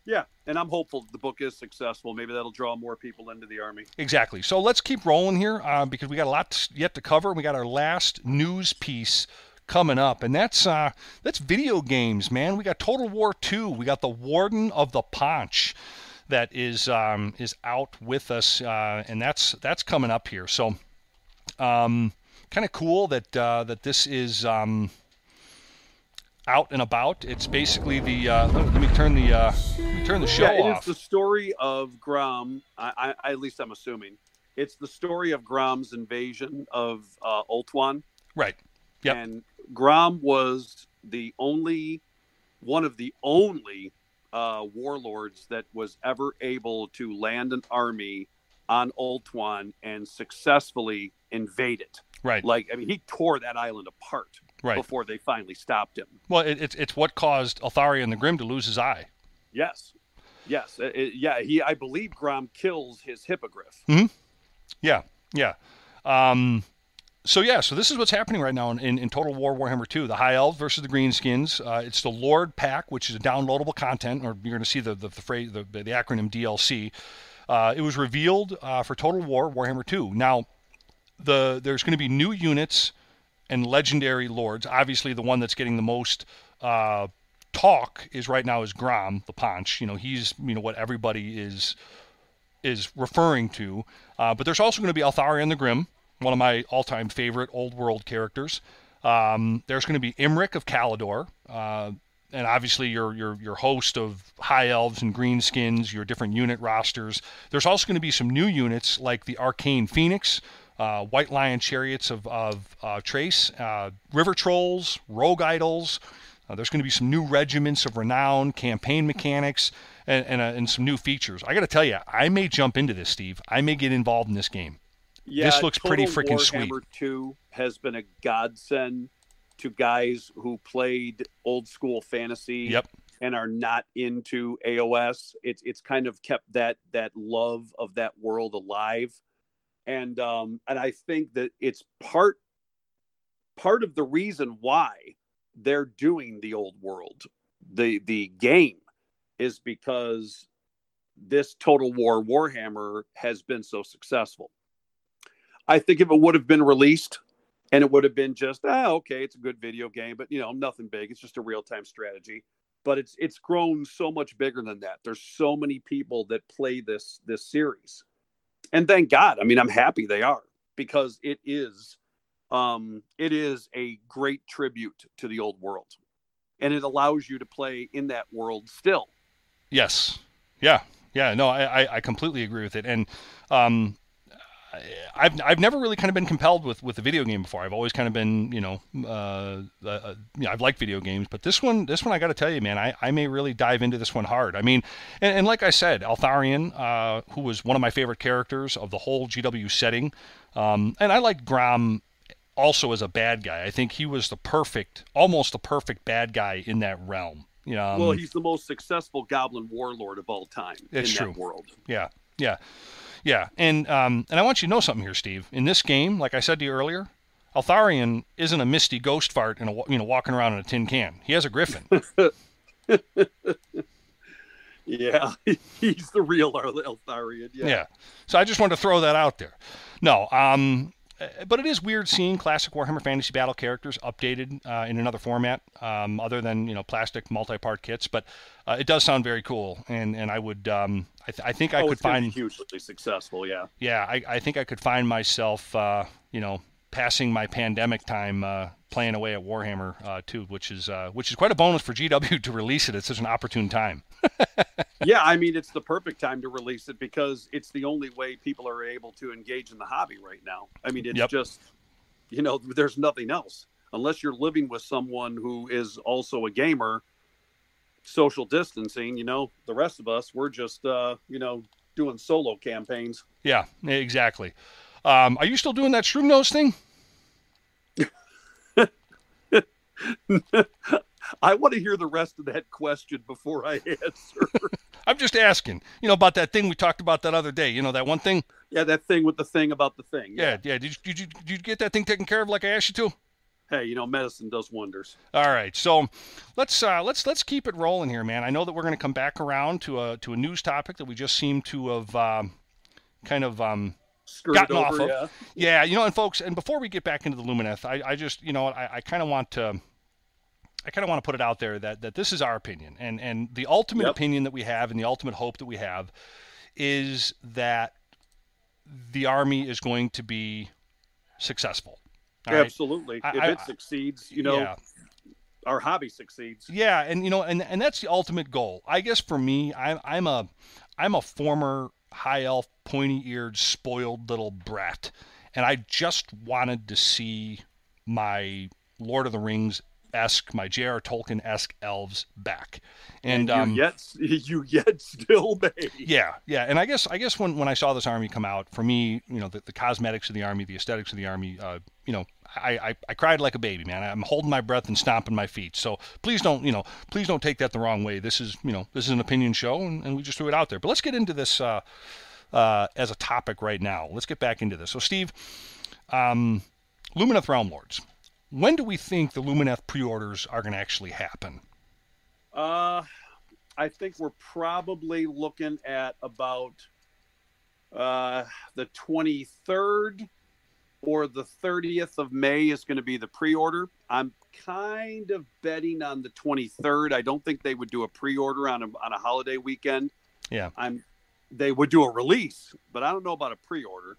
Yeah, and I'm hopeful the book is successful. Maybe that'll draw more people into the army. Exactly. So let's keep rolling here uh, because we got a lot yet to cover. We got our last news piece coming up, and that's uh, that's video games, man. We got Total War Two. We got the Warden of the Paunch that is um, is out with us, uh, and that's that's coming up here. So, um, kind of cool that uh, that this is. Um, out and about. It's basically the. Uh, let let me turn the uh, let me turn the show yeah, off. is the story of Grom. I, I, at least I'm assuming it's the story of Grom's invasion of uh, Ulthuan. Right. Yep. And Grom was the only one of the only uh, warlords that was ever able to land an army on Ulthuan and successfully invade it. Right. Like, I mean, he tore that island apart Right. before they finally stopped him. Well, it, it's it's what caused Eltharion the Grim to lose his eye. Yes. Yes. It- it- yeah. He, I believe Grom kills his hippogriff. Hmm. Yeah, yeah. Um, so yeah, so this is what's happening right now in, in, in Total War Warhammer 2. The High Elves versus the Greenskins. Uh, it's the Lord Pack, which is a downloadable content, or you're going to see the the, the phrase the, the acronym DLC. Uh, it was revealed uh, for Total War Warhammer 2. Now, the there's going to be new units and legendary lords. Obviously, the one that's getting the most uh, talk is right now is Grom the Paunch. You know, he's you know what everybody is is referring to. Uh, but there's also going to be Eltharion the Grim, one of my all-time favorite old world characters. Um, there's going to be Imrik of Caledor, uh, and obviously your your your host of high elves and greenskins, your different unit rosters. There's also going to be some new units like the Arcane Phoenix, uh, White Lion Chariots of of uh, Chrace, uh, River Trolls, Rogue Idols. Uh, there's going to be some new regiments of renown, campaign mechanics, and and, uh, and some new features. I got to tell you, I may jump into this, Steve. I may get involved in this game. Yeah, This looks pretty Total freaking sweet. Warhammer 2 has been a godsend to guys who played old school fantasy Yep. and are not into AOS. It's it's kind of kept that that love of that world alive, and um, and I think that it's part part of the reason why they're doing the old world, the the game, is because this Total War Warhammer has been so successful. I think if it would have been released and it would have been just ah okay it's a good video game but you know nothing big it's just a real-time strategy but it's it's grown so much bigger than that there's so many people that play this this series and thank god i mean i'm happy they are because it is um it is a great tribute to the old world and it allows you to play in that world still Yes. Yeah. Yeah. No, I, I, completely agree with it. And um, I've, I've never really kind of been compelled with, with a video game before. I've always kind of been, you know, uh, uh, uh, you know, I've liked video games, but this one, this one, I got to tell you, man, I, I may really dive into this one hard. I mean, and, and like I said, Eltharion, uh, who was one of my favorite characters of the whole GW setting, um, and I like Grom also as a bad guy. I think he was the perfect, almost the perfect bad guy in that realm. You know, um, well he's the most successful goblin warlord of all time It's in true. that world Yeah, yeah, yeah. And um, and I want you to know something here, Steve. In this game, like I said to you earlier, Eltharion isn't a misty ghost fart and a you know walking around in a tin can. He has a griffin. yeah he's the real eltharion yeah. yeah. So I just wanted to throw that out there. No, um, but it is weird seeing classic Warhammer Fantasy Battle characters updated uh, in another format, um, other than you know plastic multi-part kits. But uh, it does sound very cool, and and I would um, I, th- I think I oh, could it's find hugely successful yeah yeah, I, I think I could find myself, uh, you know, passing my pandemic time uh, playing away at Warhammer uh, too, which is uh, which is quite a bonus for GW to release it at such an opportune time. yeah, I mean, it's the perfect time to release it because it's the only way people are able to engage in the hobby right now. I mean, it's Yep. just, you know, there's nothing else unless you're living with someone who is also a gamer. Social distancing, you know, the rest of us, we're just, uh, you know, doing solo campaigns. Yeah, exactly. Um, are you still doing that shroom nose thing? I want to hear the rest of that question before I answer. I'm just asking. You know about that thing we talked about that other day. You know that one thing. yeah, that thing with the thing about the thing. Yeah, yeah. Did you, did you did you get that thing taken care of like I asked you to? Hey, you know, medicine does wonders. All right, so let's uh, let's let's keep it rolling here, man. I know that we're going to come back around to a to a news topic that we just seem to have um, kind of um, Gotten off of. yeah. Yeah, you know, and folks, and before we get back into the Lumineth, I, I just, you know, I, I kind of want to, I kind of want to put it out there that that this is our opinion, and and the ultimate Yep. opinion that we have, and the ultimate hope that we have, is that the army is going to be successful. All right? Absolutely. I- if I- it succeeds, you know, yeah. our hobby succeeds. Yeah, and you know, and and that's the ultimate goal. I guess for me, I'm I'm a I'm a former high elf, pointy eared, spoiled little brat, and I just wanted to see my Lord of the Rings esque, my J.R. Tolkien esque elves back, and, you um, yet you yet still may. yeah, yeah, and I guess I guess when, when I saw this army come out, for me, you know, the, the cosmetics of the army, the aesthetics of the army, uh, you know, I, I, I cried like a baby, man. I'm holding my breath and stomping my feet. So please don't, you know, please don't take that the wrong way. This is, you know, this is an opinion show, and, and we just threw it out there. But let's get into this uh, uh, as a topic right now. Let's get back into this. So Steve, um, Lumineth Realm Lords. When do we think the Lumineth pre-orders are going to actually happen? Uh, I think we're probably looking at about uh, the 23rd or the 30th of May is going to be the pre-order. I'm kind of betting on the 23rd. I don't think they would do a pre-order on a, on a holiday weekend. Yeah. I'm they would do a release, but I don't know about a pre-order.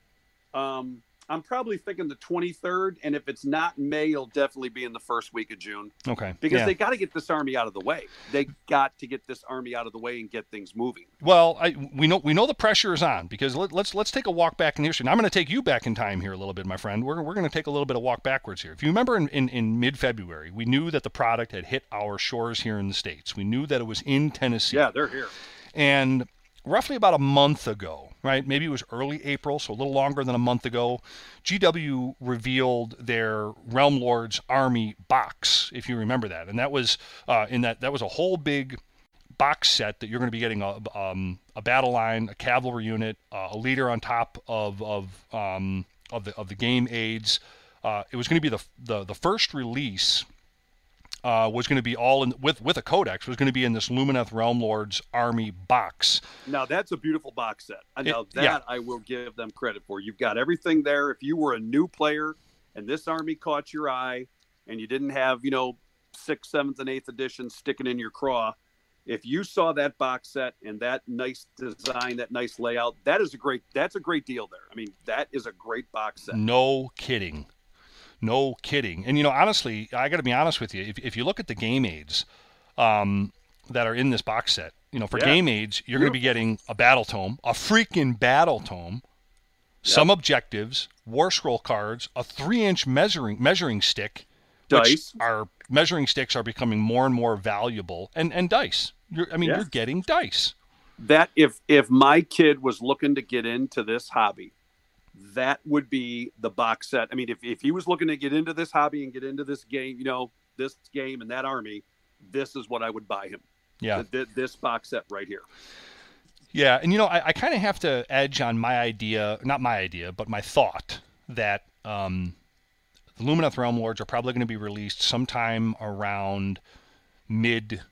Um, I'm probably thinking the 23rd, and if it's not May, it'll definitely be in the first week of June Okay. because yeah. they got to get this army out of the way. They got to get this army out of the way and get things moving. Well, I, we know we know the pressure is on because let, let's let's take a walk back in history. And I'm going to take you back in time here a little bit, my friend. We're, we're going to take a little bit of walk backwards here. If you remember, in, in, in mid February, we knew that the product had hit our shores here in the states. We knew that it was in Tennessee. Yeah, they're here. And roughly about a month ago, right? Maybe it was early April, so a little longer than a month ago. GW revealed their Realm Lords Army box, if you remember that, and that was uh, in that that was a whole big box set that you're going to be getting a, um, a battle line, a cavalry unit, uh, a leader on top of of um, of the of the game aids. Uh, it was going to be the, the the first release uh, was going to be all in with with a codex was going to be in this Lumineth Realm Lords Army box. Now that's a beautiful box set. Now It- that yeah. I will give them credit for. You've got everything there. If you were a new player and this army caught your eye, and you didn't have you know sixth, seventh, and eighth edition sticking in your craw, if you saw that box set and that nice design, that nice layout, that is a great. That's a great deal there. I mean, that is a great box set. No kidding. No kidding. And you know, honestly, I got to be honest with you. If, if you look at the game aids um, that are in this box set, you know, for Yeah. game aids, you're going to be getting a battle tome, a freaking battle tome, some objectives, war scroll cards, a three-inch measuring measuring stick, which Dice. are measuring sticks are becoming more and more valuable, and and dice. You're, I mean, Yeah. you're getting dice. that if if my kid was looking to get into this hobby that would be the box set i mean if, if he was looking to get into this hobby and get into this game you know this game and that army this is what i would buy him Yeah. Th- th- this box set right here Yeah, and you know, I, I kind of have to edge on my idea, not my idea, but my thought that um, the Lumineth Realm Lords are probably going to be released sometime around mid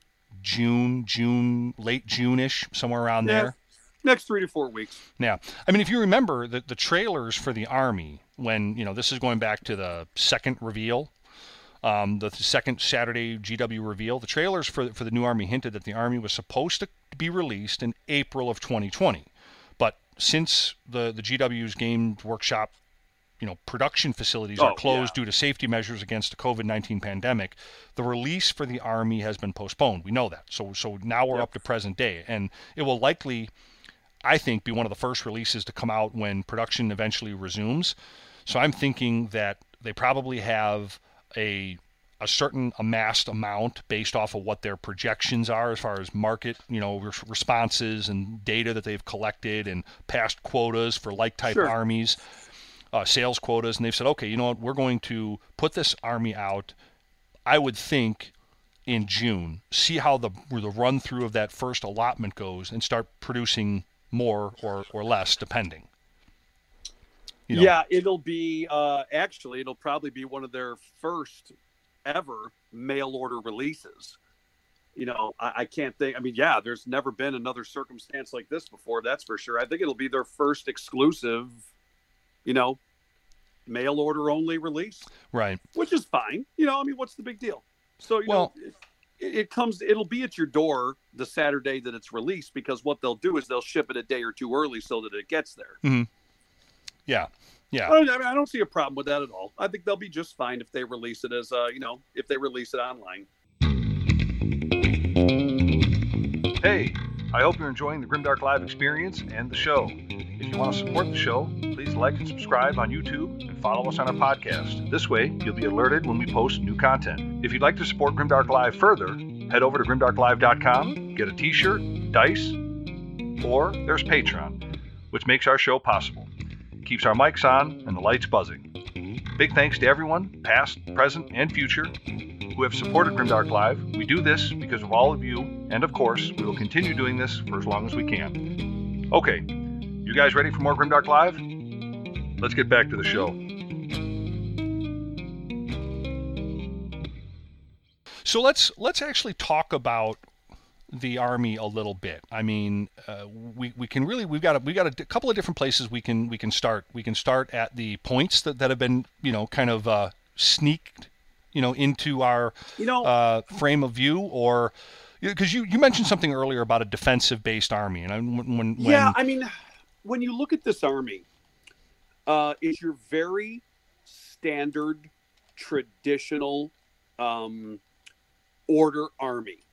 June, June, late June ish, somewhere around Yeah. there. Next three to four weeks Yeah, I mean, if you remember the the trailers for the army, when you know this is going back to the second reveal, um, the second Saturday GW reveal, the trailers for for the new army hinted that the army was supposed to be released in April of 2020, but since the the GW's Game Workshop, you know, production facilities are Oh, closed yeah. due to safety measures against the COVID 19 pandemic, the release for the army has been postponed. We know that. So so now we're Yep. up to present day, and it will likely. I think, be one of the first releases to come out when production eventually resumes. So I'm thinking that they probably have a a certain amassed amount based off of what their projections are as far as market, you know, res- responses and data that they've collected and past quotas for like type Sure. armies, uh, sales quotas, and they've said, okay, you know what, we're going to put this army out. I would think in June, see how the the run through of that first allotment goes, and start producing more or or less depending. You know? yeah it'll be uh actually it'll probably be one of their first ever mail order releases you know I, I can't think i mean yeah there's never been another circumstance like this before that's for sure i think it'll be their first exclusive you know mail order only release Right. which is fine you know i mean what's the big deal so you Well- know it, it comes it'll be at your door the saturday that it's released because what they'll do is they'll ship it a day or two early so that it gets there Yeah. Yeah. I, don't, I, mean, I don't see a problem with that at all. I think they'll be just fine if they release it as, uh, you know, if they release it online. Hey, I hope you're enjoying the Grimdark Live experience and the show. If you want to support the show, please like and subscribe on YouTube and follow us on our podcast. This way, you'll be alerted when we post new content. If you'd like to support Grimdark Live further, head over to grimdarklive.com, get a t shirt, dice, or there's Patreon, which makes our show possible, keeps our mics on, and the lights buzzing. Big thanks to everyone, past, present, and future, who have supported Grimdark Live. We do this because of all of you, and of course, we will continue doing this for as long as we can. Okay, you guys ready for more Grimdark Live? Let's get back to the show. So let's let's actually talk about the army a little bit. I mean, uh, we, we can really we've got a, we got a d- couple of different places we can we can start. We can start at the points that, that have been you know kind of uh, sneaked you know into our You know, uh, frame of view, or because you, you mentioned something earlier about a defensive based army, and I, when, when when- yeah, I mean, when you look at this army, uh, it's your very standard, traditional um, order army.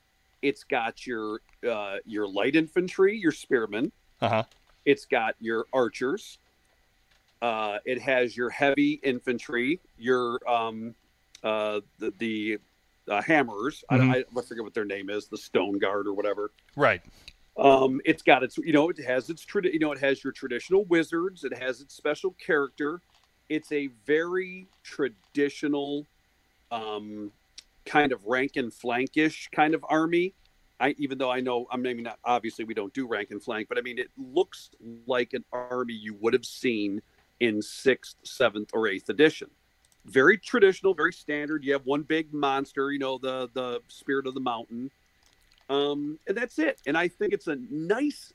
It's got your uh, your light infantry, your spearmen. uh-huh, It's got your archers. Uh, it has your heavy infantry, your um, uh, the, the uh, hammerers. Mhm. I, I, I forget what their name is, the stone guard or whatever. right, Um, it's got its, you know, it has its, tradi- you know, it has your traditional wizards. It has its special character. It's a very traditional, um, kind of rank and flankish kind of army. I, even though I know I'm naming that obviously we don't do rank and flank, but I mean it looks like an army you would have seen in sixth, seventh, or eighth edition. Very traditional, very standard. You have one big monster, you know, the the spirit of the mountain, um, and that's it. And I think it's a nice.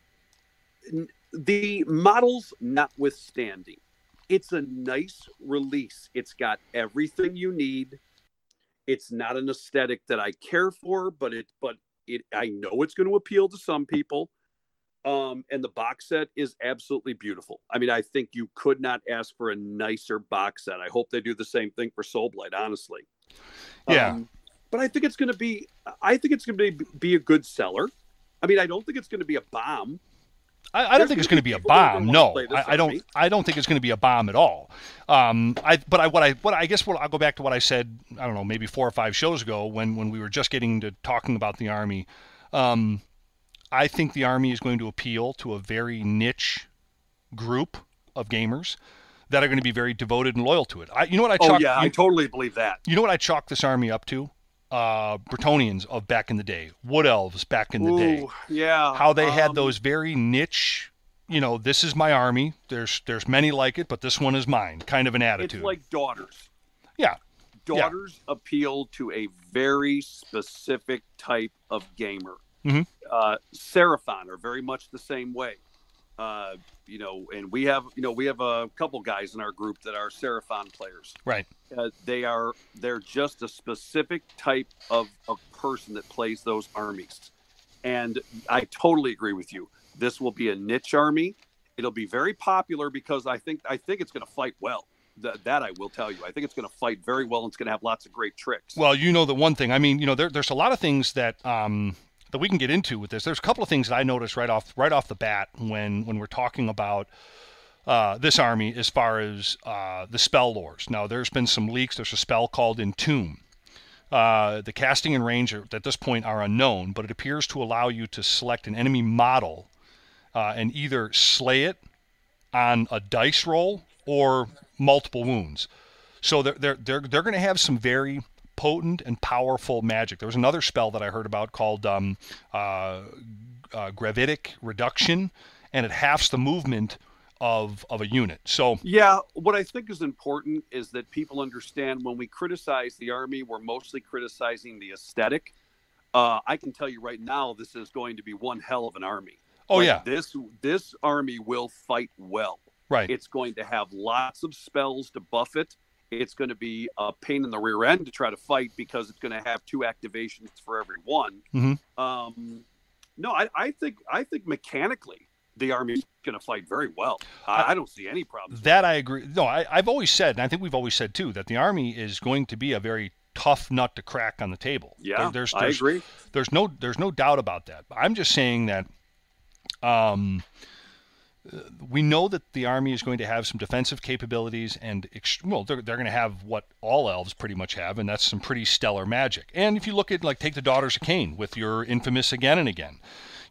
The models notwithstanding, it's a nice release. It's got everything you need. It's not an aesthetic that I care for, but it but it I know it's going to appeal to some people. Um, and the box set is absolutely beautiful. I mean, I think you could not ask for a nicer box set. I hope they do the same thing for Soul Blade, honestly. Yeah. Um, but I think it's going to be. I think it's going to be be a good seller. I mean, I don't think it's going to be a bomb. I, I don't think it's gonna be be a people that are bomb. No, wanna play this I, I don't. I don't think it's going to be a bomb at all. Um, I but I what I what I guess what I'll go back to what I said. I don't know, maybe four or five shows ago when when we were just getting to talking about the army. Um, I think the army is going to appeal to a very niche group of gamers that are going to be very devoted and loyal to it. I, you know what I Oh chalk, yeah, I totally believe that. you know what I chalk this army up to? Uh, Bretonnians of back in the day, Wood Elves back in the day yeah. how they had um, those very niche you know this is my army there's there's many like it but this one is mine kind of an attitude It's like daughters. yeah Yeah. daughters appeal to a very specific type of gamer. Mhm. Uh, Seraphon are very much the same way. Uh, you know, and we have you know we have a couple guys in our group that are Seraphon players. right Uh, they are they're just a specific type of, of person that plays those armies, and I totally agree with you. This will be a niche army. It'll be very popular because I think I think it's going to fight well. That, that I will tell you. I think it's going to fight very well. and It's going to have lots of great tricks. well you know the one thing i mean you know there, there's a lot of things that um that we can get into with this there's a couple of things that i noticed right off right off the bat when when we're talking about uh, this army as far as uh, the spell lores. Now, there's been some leaks. There's a spell called Entomb. Uh, the casting and range at this point are unknown, but it appears to allow you to select an enemy model uh, and either slay it on a dice roll or multiple wounds. So they're they're they're, they're going to have some very potent and powerful magic. There was another spell that I heard about called um, uh, uh, gravitic redirection, and it halves the movement of of a unit. So Yeah, what I think is important is that people understand when we criticize the army, we're mostly criticizing the aesthetic. Uh, I can tell you right now, this is going to be one hell of an army. oh Like, yeah, this this army will fight well. right. It's going to have lots of spells to buff it. It's going to be a pain in the rear end to try to fight because it's going to have two activations for every one. Mhm. Um, no, I, I think I think mechanically the army's going to fight very well. I, I don't see any problems. That I agree. No, I, I've always said, and I think we've always said too, that the army is going to be a very tough nut to crack on the table. yeah, There- there's, I there's agree. there's no there's no doubt about that. I'm just saying that um, we know that the army is going to have some defensive capabilities and well they're, they're going to have what all elves pretty much have and that's some pretty stellar magic. And if you look at like take the daughters of Khaine with your infamous again and again,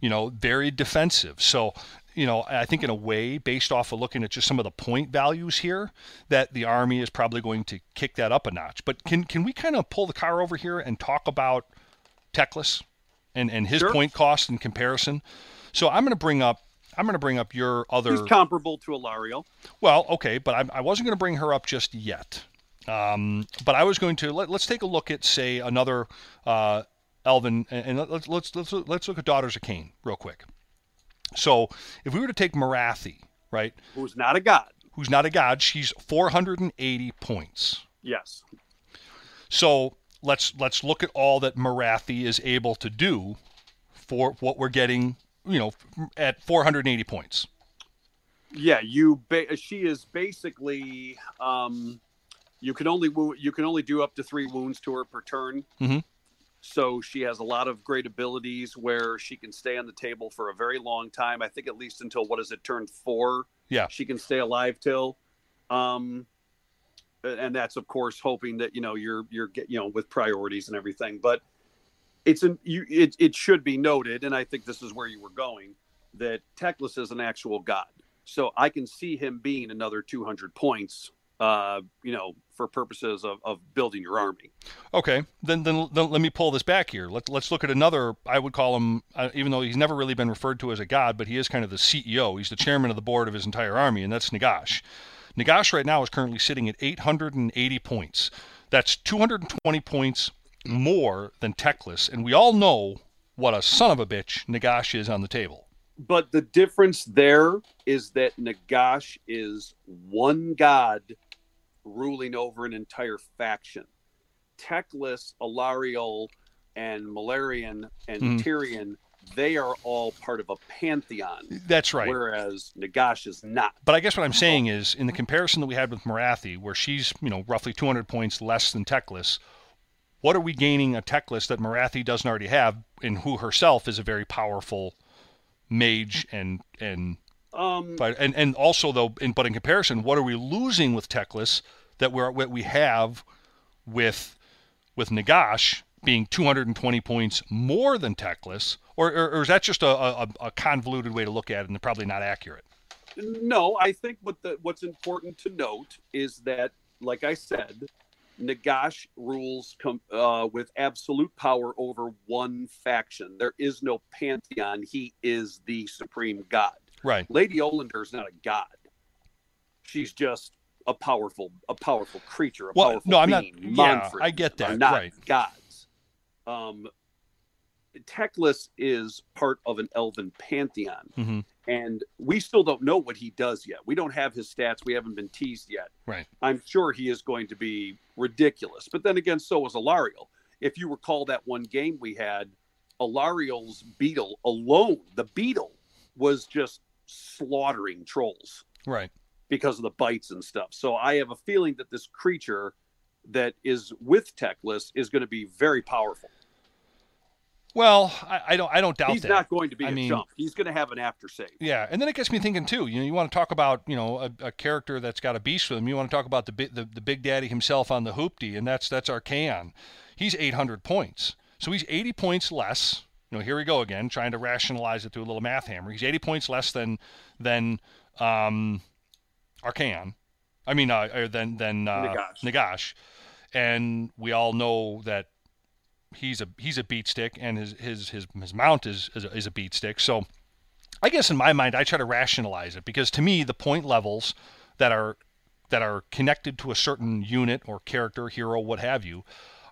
you know, very defensive. So you know, I think in a way, based off of looking at just some of the point values here, that the army is probably going to kick that up a notch. But can can we kind of pull the car over here and talk about Teclis and and his Sure. point cost in comparison? So I'm going to bring up I'm going to bring up your other He's comparable to Alarielle. well, okay, but I, I wasn't going to bring her up just yet. Um, but I was going to let, let's take a look at say another uh, Elvin, and, and let's let's let's let's look at Daughters of Khaine real quick. So if we were to take Morathi, right, who's not a god. who's not a god, she's 480 points. Yes. So let's let's look at all that Morathi is able to do for what we're getting, you know, at 480 points. Yeah, you. Ba- she is basically. Um, you can only wo- you can only do up to three wounds to her per turn. Mhm. So she has a lot of great abilities where she can stay on the table for a very long time. I think at least until what is it, turn four? Yeah. She can stay alive till. Um, and that's of course hoping that you know you're you're get you know with priorities and everything. But it's an you it, it should be noted, and I think this is where you were going, that Teclis is an actual god. So I can see him being another 200 points, uh, you know, for purposes of, of building your army. Okay, then, then then let me pull this back here. Let, let's look at another. I would call him, uh, even though he's never really been referred to as a god, but he is kind of the CEO. He's the chairman of the board of his entire army, and that's Nagash. Nagash right now is currently sitting at 880 points. That's 220 points more than Teclis, and we all know what a son of a bitch Nagash is on the table. But the difference there is that Nagash is one god ruling over an entire faction. Teclis, Alarielle, and Malerion and Mhm. Tyrion, they are all part of a pantheon, That's right. whereas Nagash is not. But I guess what I'm saying is, in the comparison that we had with Morathi, where she's you know roughly 200 points less than Teclis, what are we gaining a Teclis that Morathi doesn't already have, and who herself is a very powerful mage and and Um, but and and also though, in, but in comparison, what are we losing with Teclis that we're what we have with with Nagash being 220 points more than Teclis, or, or, or is that just a, a, a convoluted way to look at it and probably not accurate? No, I think what the what's important to note is that, like I said, Nagash rules com- uh, with absolute power over one faction. There is no pantheon. He is the supreme god. Right. Lady Olynder is not a god. She's just a powerful, a powerful creature. A Well, powerful no, I'm not- being. yeah, I get that, not right. gods. Um, Teclis is part of an elven pantheon hmm and we still don't know what he does yet. We don't have his stats. We haven't been teased yet. Right. I'm sure he is going to be ridiculous. But then again, so is Alarielle. If you recall that one game we had, Alarielle's beetle alone, the beetle was just slaughtering trolls Right. because of the bites and stuff. So I have a feeling that this creature that is with Teclis is going to be very powerful. Well, I, I don't I don't doubt that. He's that. not going to be I a mean- jump. He's going to have an after save. Yeah, and then it gets me thinking too. You know, you want to talk about you know a, a character that's got a beast with him. You want to talk about the, the the big daddy himself on the hoopty, and that's that's Archaon. He's 800 points, so he's 80 points less. You know, here we go again, trying to rationalize it through a little math hammer. He's 80 points less than than um, Archaon. I mean, uh, than than uh, Nagash. Nagash, and we all know that he's a he's a beat stick, and his his his, his mount is is a, is a beat stick. So. I guess in my mind, I try to rationalize it because to me, the point levels that are that are connected to a certain unit or character, hero, what have you,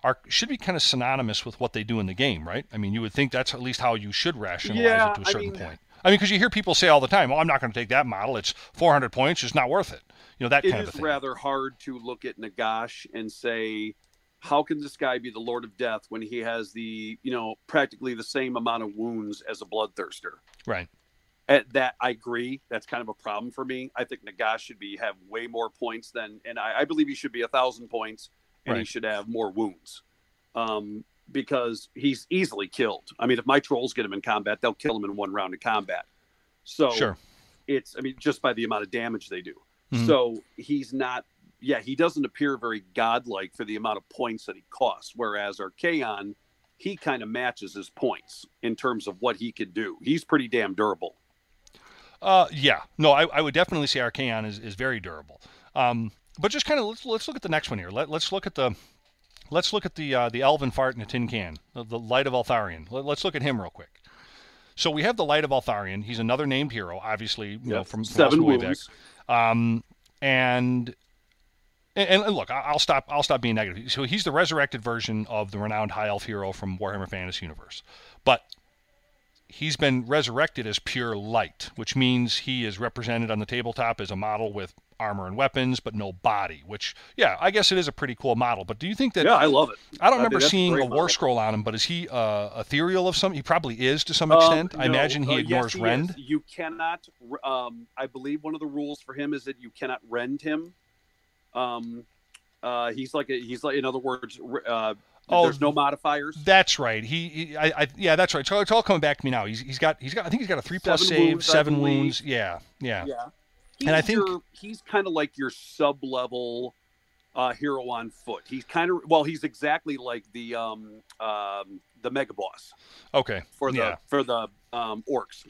are should be kind of synonymous with what they do in the game, right? I mean, you would think that's at least how you should rationalize Yeah, it to a certain mean- point. I mean, because you hear people say all the time, "Oh, I'm not going to take that model. It's 400 points. It's not worth it." You know that it kind of is a thing. rather hard to look at Nagash and say, how can this guy be the Lord of Death when he has the, you know, practically the same amount of wounds as a bloodthirster? Right. At that, I agree. That's kind of a problem for me. I think Nagash should be have way more points than, and I, I believe he should be a thousand points, and he should have more wounds, um, because he's easily killed. I mean, if my trolls get him in combat, they'll kill him in one round of combat. So Sure. it's, I mean, just by the amount of damage they do. Mhm. So he's not, yeah, he doesn't appear very godlike for the amount of points that he costs. Whereas Archaon, he kind of matches his points in terms of what he can do. He's pretty damn durable. Uh, yeah. No, I, I would definitely say Archaon is, is very durable. Um, but just kind of let's let's look at the next one here. Let, let's look at the let's look at the uh, the Elven fart in a tin can, the, the Light of Eltharion. Let, let's look at him real quick. So we have the Light of Eltharion. He's another named hero, obviously, you know, from, from seven us way back. wounds. Um, and, and and look, I'll stop. I'll stop being negative. So he's the resurrected version of the renowned high elf hero from Warhammer Fantasy Universe, but he's been resurrected as pure light, which means he is represented on the tabletop as a model with armor and weapons, but no body. Which, yeah, I guess it is a pretty cool model. But do you think that? Yeah, I love it. I don't I remember that's a seeing a war scroll on him, but is he uh, ethereal of some? He probably is to some Um, extent. I imagine he uh, ignores yes, rend. is. You cannot. Um, I believe one of the rules for him is that you cannot rend him. Um, uh, he's like a, he's like in other words, uh, Oh, there's no modifiers. That's right. He, he I, I, yeah, that's right. So it's all coming back to me now. He's, he's got, he's got. I think he's got a three plus Seven save, wounds, seven wounds. Yeah, yeah, Yeah. And I He's think- your- he's kind of like your sub level uh, hero on foot. He's kind of well, he's exactly like the um, um, the mega boss Okay. for the yeah. for the um, orcs.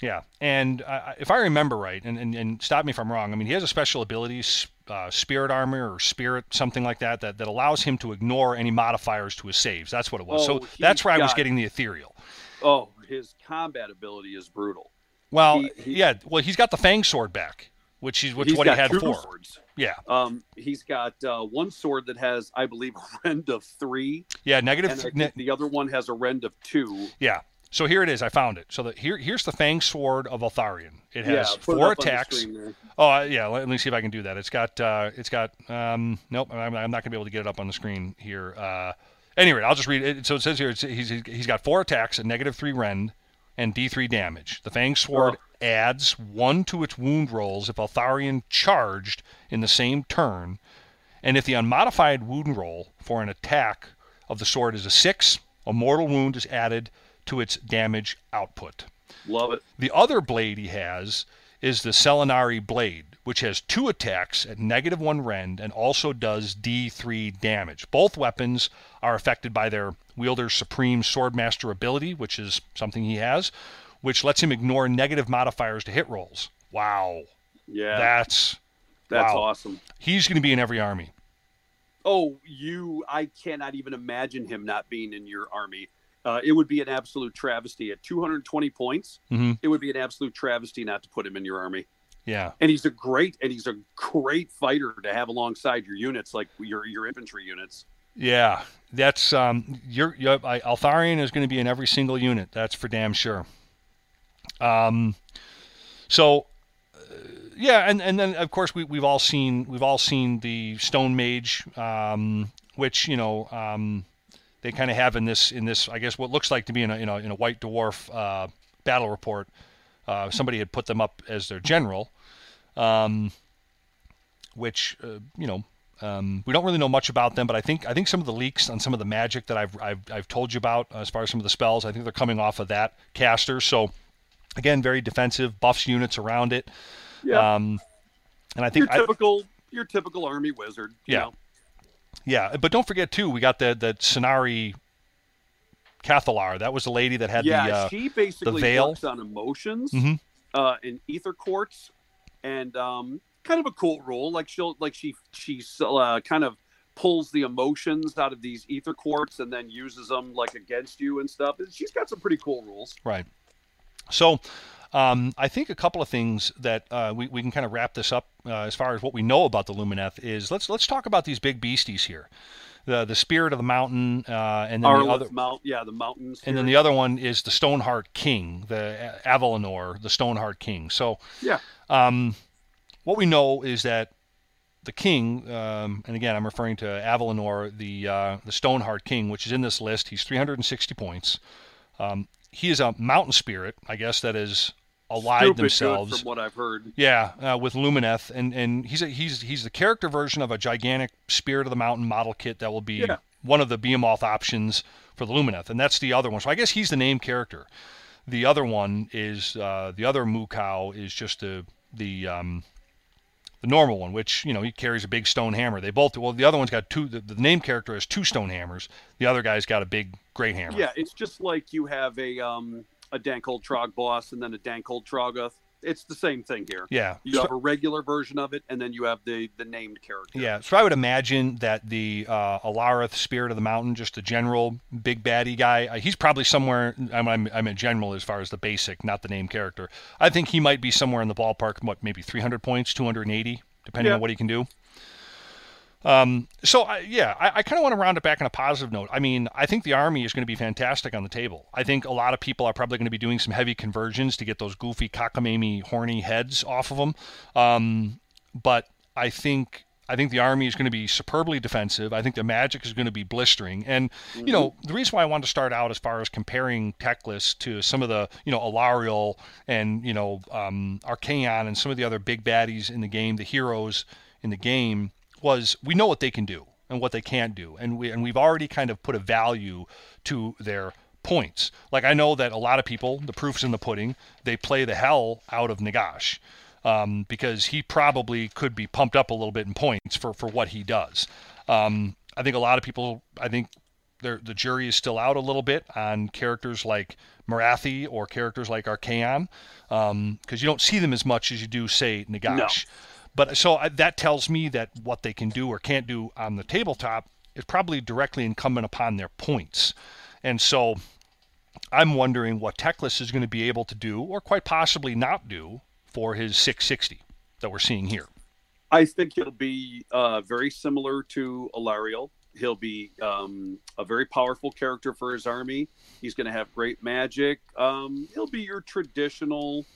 Yeah, and uh, if I remember right, and, and, and stop me if I'm wrong, I mean he has a special ability, uh, spirit armor or spirit something like that, that, that allows him to ignore any modifiers to his saves. That's what it was. Oh, so that's where I was getting the ethereal. Oh, his combat ability is brutal. Well, He- he- yeah, well he's got the fang sword back, which is which what he had before. swords. Yeah, Um, he's got uh, one sword that has, I believe, a rend of three, yeah, and negative. Think ne- the other one has a rend of two. yeah. So here it is. I found it. So the, here here's the fang sword of Eltharion. It has put it four the attacks. screen. Oh yeah, let, me see if I can do that. It's got uh, it's got um, nope. I'm, I'm not gonna be able to get it up on the screen here. Uh, anyway, I'll just read it. So it says here it's, he's he's got four attacks a negative three rend and D3 damage. The Fang Sword Oh. adds one to its wound rolls if Eltharion charged in the same turn, and if the unmodified wound roll for an attack of the sword is a six, a mortal wound is added to its damage output. Love it. The other blade he has is the Celennari blade, which has two attacks at negative one rend and also does D3 damage. Both weapons are affected by their wielder's supreme swordmaster ability, which is something he has, which lets him ignore negative modifiers to hit rolls. Wow. Yeah, That's that's wow. awesome. he's going to be in every army. Oh, you! I cannot even imagine him not being in your army. Uh, it would be an absolute travesty at 220 points. Mhm. It would be an absolute travesty not to put him in your army. Yeah. And he's a great and he's a great fighter to have alongside your units, like your your infantry units. Yeah, that's um, you're, you're I, Eltharion is going to be in every single unit. That's for damn sure. Um, so uh, yeah, and, and then of course we we've all seen we've all seen the Stone Mage, um, which you know um, they kind of have in this in this I guess what looks like to be in a in a, in a White Dwarf uh, battle report. Uh, somebody had put them up as their general, um, which uh, you know um, we don't really know much about them, but I think I think some of the leaks on some of the magic that I've I've, I've told you about as far as some of the spells, I think they're coming off of that caster. So again, very defensive, buffs units around it. Yeah, Um, and I your think I, typical your typical army wizard. you Yeah. know. Yeah, but don't forget too, we got the the Scinari Cathallar. That was the lady that had yeah. the uh, she basically veil. works on emotions Mhm. uh, in aetherquartz, and um, kind of a cool role. Like she'll like she she uh, kind of pulls the emotions out of these aetherquartz and then uses them like against you and stuff. She's got some pretty cool rules. Right. So, um, I think a couple of things that uh, we, we can kind of wrap this up uh, as far as what we know about the Lumineth is let's let's talk about these big beasties here, the the spirit of the mountain, uh, and then the other, Mount, yeah, the mountains. and then the other one is the Stoneheart King, the A- Avalenor, the Stoneheart King. So, Yeah. um, what we know is that the king, um, and again I'm referring to Avalenor, the uh, the Stoneheart King, which is in this list. He's 360 points. Um, he is a mountain spirit, I guess, that is allied Stupid themselves. good from what I've heard. Yeah, uh, with Lumineth, and and he's a, he's he's the character version of a gigantic Spirit of the Mountain model kit that will be Yeah. one of the Behemoth options for the Lumineth, and that's the other one. So I guess he's the name character. The other one is uh, the other Mukau is just the the um, the normal one, which you know he carries a big stone hammer. They both well the other one's got two. The, the name character has two stone hammers. The other guy's got a big great hammer. Yeah, it's just like you have a um a Dankhold Troggboss and then a Dankhold Troggoth. It's the same thing here. yeah. You have a regular version of it, and then you have the the named character. Yeah, so I would imagine that the uh, Alarith, Spirit of the Mountain, just the general big baddie guy, uh, he's probably somewhere. I'm, I'm, I'm in general as far as the basic, not the name character. I think he might be somewhere in the ballpark, what, maybe 300 points, 280, depending Yeah. on what he can do. Um, so I, yeah, I, I kind of want to round it back on a positive note. I mean, I think the army is going to be fantastic on the table. I think a lot of people are probably going to be doing some heavy conversions to get those goofy cockamamie horny heads off of them. Um, but I think I think the army is going to be superbly defensive. I think the magic is going to be blistering. And you know, the reason why I wanted to start out as far as comparing Teclis to some of the you know Alarielle and you know um, Archaon and some of the other big baddies in the game, the heroes in the game, was we know what they can do and what they can't do, and we and we've already kind of put a value to their points. Like I know that a lot of people, the proof's in the pudding, they play the hell out of Nagash. um, because he probably could be pumped up a little bit in points for, for what he does. Um, I think a lot of people, I think the jury is still out a little bit on characters like Morathi or characters like Archaon because um, you don't see them as much as you do, say, Nagash. No. But so I, that tells me that what they can do or can't do on the tabletop is probably directly incumbent upon their points. And so I'm wondering what Teclis is going to be able to do, or quite possibly not do, for his 660 that we're seeing here. I think he'll be uh, very similar to Alarielle. He'll be um, a very powerful character for his army. He's going to have great magic. Um, he'll be your traditional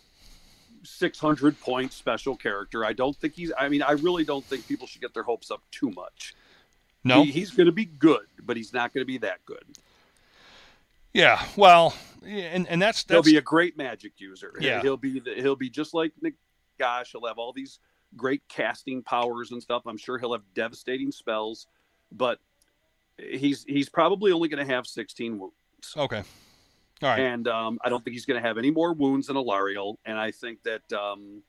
600 point special character. I don't think he's, I mean, I really don't think people should get their hopes up too much. No. He, he's going to be good, but he's not going to be that good. Yeah, well, and and that's, that's he'll be a great magic user. Yeah, he'll be the, he'll be just like Nagash. He'll have all these great casting powers and stuff. I'm sure he'll have devastating spells, but he's he's probably only going to have 16 wounds. Okay. All right. And um, I don't think he's going to have any more wounds than Alarielle. And I think that um,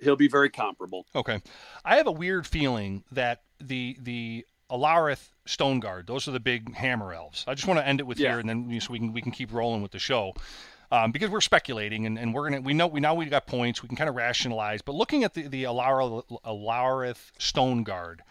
he'll be very comparable. Okay. I have a weird feeling that the the Alarith Stone Guard, those are the big hammer elves. I just want to end it with yeah. here, and then so we can we can keep rolling with the show. Um, because we're speculating and, and we're gonna we know we now we got points we can kind of rationalize but looking at the the Alarith Stone Guard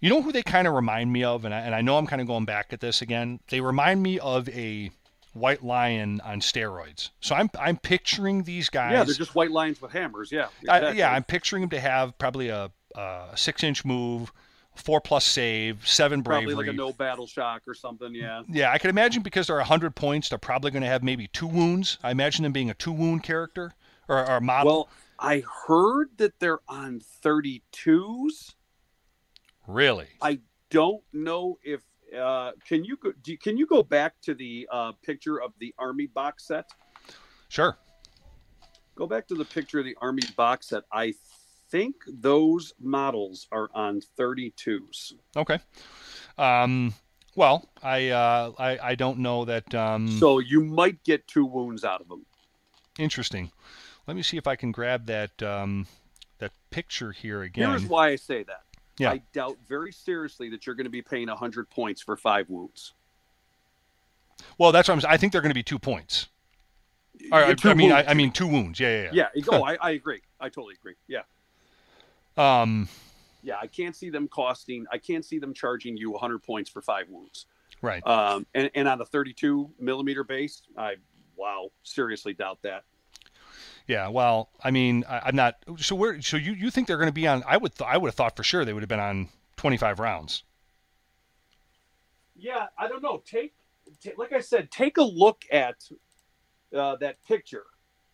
you know who they kind of remind me of, and I, and I know I'm kind of going back at this again. They remind me of a white lion on steroids. So I'm I'm picturing these guys. Yeah, they're just white lions with hammers. Yeah, exactly. I, yeah. I'm picturing them to have probably a, a six inch move, four plus save, seven bravery. Probably like a no battle shock or something. Yeah. Yeah, I can imagine because they're hundred points, they're probably going to have maybe two wounds. I imagine them being a two wound character or, or model. Well, I heard that they're on thirty twos. Really? I don't know if uh, can you go, do, can you go back to the uh, picture of the army box set? Sure. Go back to the picture of the army box set. I think those models are on 32s. Okay. Um, well, I, uh, I I don't know that. Um... So you might get two wounds out of them. Interesting. Let me see if I can grab that um, that picture here again. Here's why I say that. Yeah. I doubt very seriously that you're going to be paying 100 points for five wounds. Well, that's what I'm saying. I think they're going to be two points. I mean, I, I, mean, two wounds. Yeah, yeah, yeah. Oh, I, I agree. I totally agree. Yeah. Um. Yeah, I can't see them costing. I can't see them charging you 100 points for five wounds. Right. Um. And and on a 32 millimeter base, I wow, seriously doubt that. Yeah, well, I mean, I, am not. So where? So you, you think they're going to be on? I would th- I would have thought for sure they would have been on 25 rounds. Yeah, I don't know. Take, t- like I said, take a look at uh, that picture.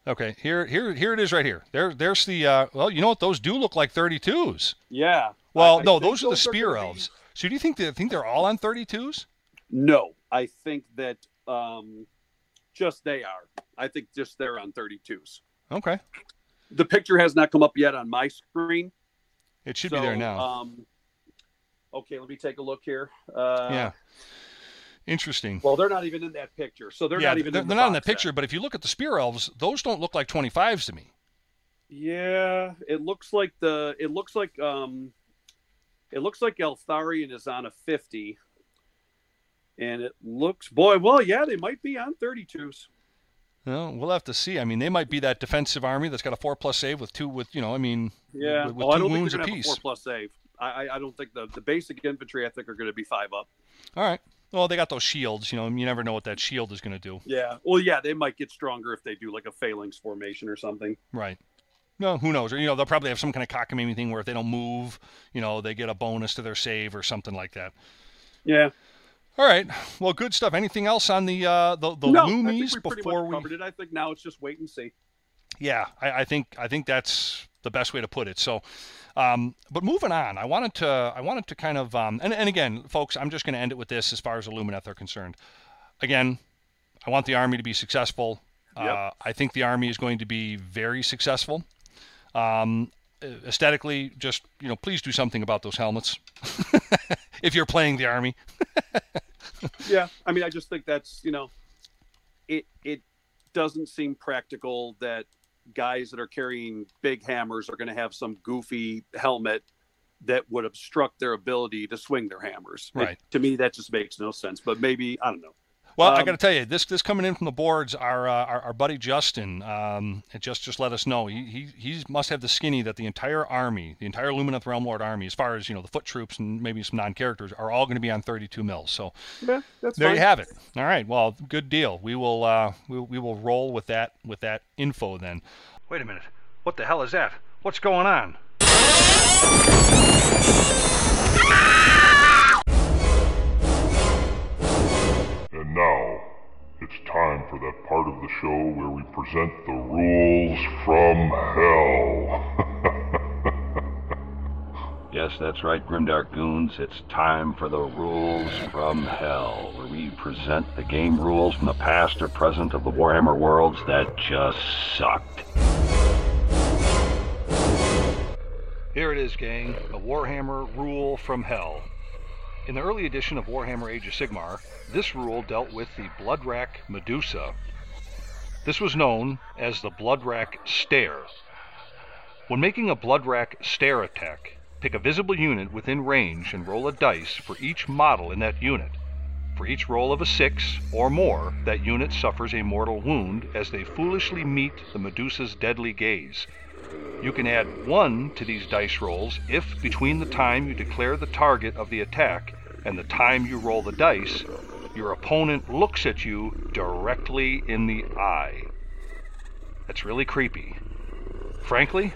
Okay, here here here it is right here. There there's the. Uh, well, you know what? Those do look like 32s. Yeah. Well, I, I no, those are the spear elves. So do you think they think they're all on 32s? No, I think that um, just they are. I think just they're on 32s. Okay. The picture has not come up yet on my screen. It should so, be there now. Um, okay, let me take a look here. Uh, yeah. Interesting. Well, they're not even in that picture, so they're yeah, not even. They're, in they're the not in the picture, but if you look at the spear elves, those don't look like twenty fives to me. Yeah, it looks like the. It looks like um, it looks like Eltharion is on a fifty, and it looks boy. Well, yeah, they might be on thirty twos. Well, we'll have to see. I mean, they might be that defensive army that's got a four plus save with two with you know. I mean, yeah, with, with well, two wounds apiece. four plus save. I, I don't think the the basic infantry I think are going to be five up. All right. Well, they got those shields. You know, you never know what that shield is going to do. Yeah. Well, yeah, they might get stronger if they do like a phalanx formation or something. Right. No, who knows? Or you know, they'll probably have some kind of cockamamie thing where if they don't move, you know, they get a bonus to their save or something like that. Yeah. All right. Well, good stuff. Anything else on the uh, the, the no, Loomies we before we covered it? I think now it's just wait and see. Yeah, I, I think I think that's the best way to put it. So, um, but moving on, I wanted to I wanted to kind of um, and and again, folks, I'm just going to end it with this as far as Illumineth are concerned. Again, I want the army to be successful. Yep. Uh, I think the army is going to be very successful. Um, aesthetically, just you know, please do something about those helmets if you're playing the army. yeah, I mean, I just think that's you know, it it doesn't seem practical that guys that are carrying big hammers are going to have some goofy helmet that would obstruct their ability to swing their hammers. It- Right. to me, that just makes no sense. But maybe I don't know. Well, I Um, got to tell you, this this coming in from the boards, our uh, our, our buddy Justin, um, just just let us know he, he he must have the skinny that the entire army, the entire Lumineth Realm Lord army, as far as you know, the foot troops and maybe some non characters, are all going to be on 32 mils. So Yeah, that's there fine. you have it. All right, well, good deal. We will uh, we, we will roll with that with that info then. Wait a minute, what the hell is that? What's going on? Now, it's time for that part of the show where we present the rules from hell. Yes, that's right, Grimdark Goons. It's time for the rules from hell, where we present the game rules from the past or present of the Warhammer worlds that just sucked. Here it is, gang. A Warhammer rule from hell. In the early edition of Warhammer Age of Sigmar, this rule dealt with the Bloodwrack Medusa. This was known as the Bloodwrack Stare. When making a Bloodwrack Stare attack, pick a visible unit within range and roll a dice for each model in that unit. For each roll of a 6 or more, that unit suffers a mortal wound as they foolishly meet the Medusa's deadly gaze. You can add one to these dice rolls if between the time you declare the target of the attack and the time you roll the dice, your opponent looks at you directly in the eye. That's really creepy. Frankly,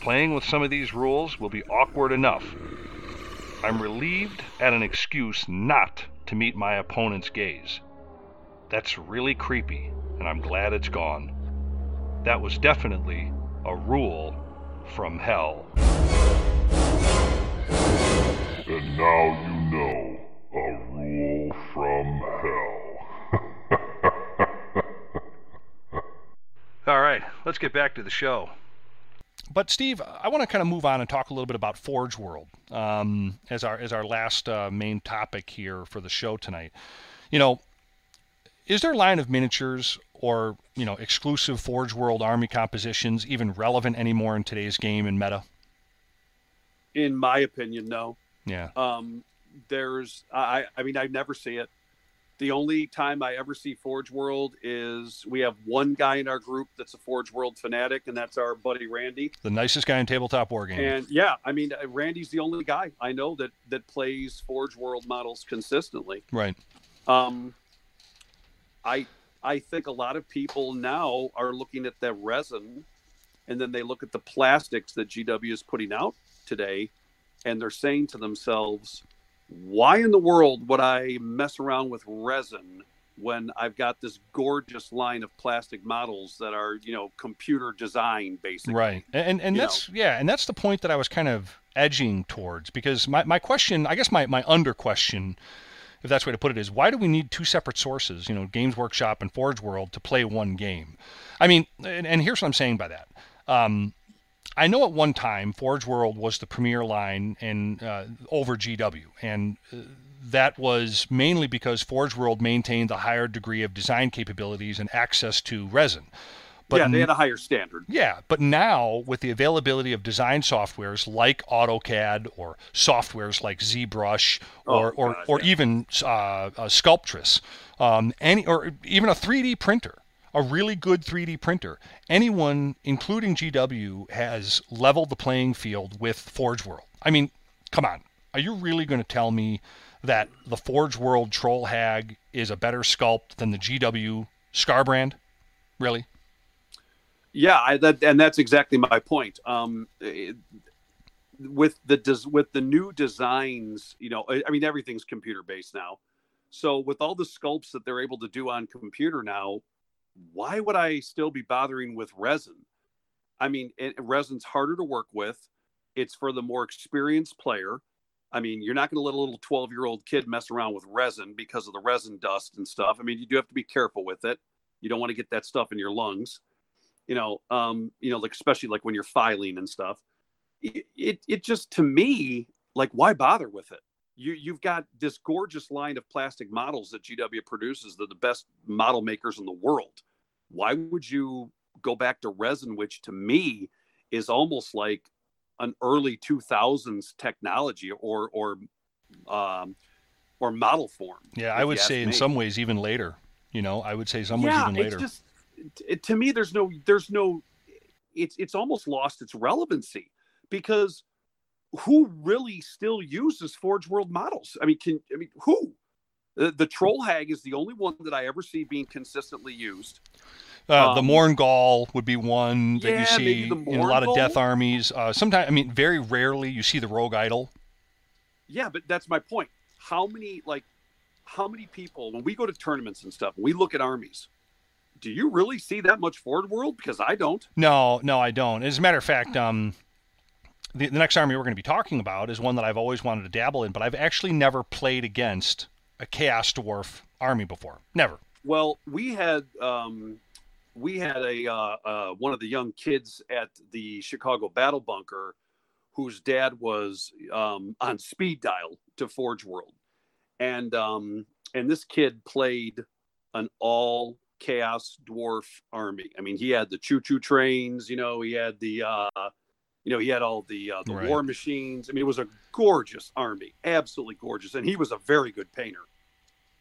playing with some of these rules will be awkward enough. I'm relieved at an excuse not to meet my opponent's gaze. That's really creepy, and I'm glad it's gone. That was definitely a rule from hell. and now you know a rule from hell. All right, let's get back to the show. But Steve, I want to kind of move on and talk a little bit about Forge World um, as our as our last uh, main topic here for the show tonight. You know, is their line of miniatures or you know exclusive Forge World army compositions even relevant anymore in today's game and meta? In my opinion, no. Yeah, Um, there's, I, I mean, I never see it. The only time I ever see Forge World is we have one guy in our group that's a Forge World fanatic, and that's our buddy Randy. the nicest guy in tabletop wargaming. And yeah, I mean, uh, Randy's the only guy I know that that plays Forge World models consistently. right. Um, I I think a lot of people now are looking at the resin, and then they look at the plastics that GW is putting out today, and they're saying to themselves, "Why in the world would I mess around with resin when I've got this gorgeous line of plastic models that are, you know, computer designed, basically?" Right. And and you that's yeah, and that's the point that I was kind of edging towards because my, my question, I guess my, my under question, if that's the way to put it, is why do we need two separate sources, you know, Games Workshop and Forge World to play one game? I mean, and, and here's what I'm saying by that. Um, I know at one time Forge World was the premier line and uh, over GW, and uh, that was mainly because Forge World maintained the higher degree of design capabilities and access to resin. But yeah, they had a higher standard. yeah, but now with the availability of design softwares like AutoCAD or softwares like ZBrush or Oh, or, God, or yeah. even uh, Sculptris, um, any or even a 3D printer, a really good 3D printer, anyone, including GW, has leveled the playing field with Forge World. I mean, come on, are you really going to tell me that the Forge World Troll Hag is a better sculpt than the GW Skarbrand? Really? Yeah, I, that, and that's exactly my point. Um, it- with the des- with the new designs, you know, I, I mean everything's computer based now. So with all the sculpts that they're able to do on computer now, why would I still be bothering with resin? I mean, it, resin's harder to work with. It's for the more experienced player. I mean, you're not going to let a little 12 year old kid mess around with resin because of the resin dust and stuff. I mean, you do have to be careful with it. You don't want to get that stuff in your lungs you know um you know like especially like when you're filing and stuff it, it it just to me like why bother with it you you've got this gorgeous line of plastic models that gw produces they're the best model makers in the world why would you go back to resin, which to me is almost like an early 2000s technology or or um, or model form. Yeah, I would say in me. some ways even later. You know, I would say some ways even later. It's just it, to me, there's no there's no it's it's almost lost its relevancy because who really still uses Forge World models? I mean, can I mean who? The, the troll hag is the only one that I ever see being consistently used. Uh, um, the Mourngul would be one that yeah, you see in a lot of death armies. Uh, sometimes, I mean, very rarely you see the rogue idol. Yeah, but that's my point. How many like, how many people when we go to tournaments and stuff, we look at armies. Do you really see that much Forge World? Because I don't. No, no, I don't. As a matter of fact, um, the, the next army we're going to be talking about is one that I've always wanted to dabble in, but I've actually never played against a Chaos Dwarf army before. Never. Well, we had um, we had a uh, uh, one of the young kids at the Chicago Battle Bunker, whose dad was um, on speed dial to Forge World, and um, and this kid played an all chaos dwarf army. I mean, he had the choo choo trains, you know, he had the uh, you know, he had all the uh, the right. war machines. I mean, it was a gorgeous army, absolutely gorgeous, and he was a very good painter.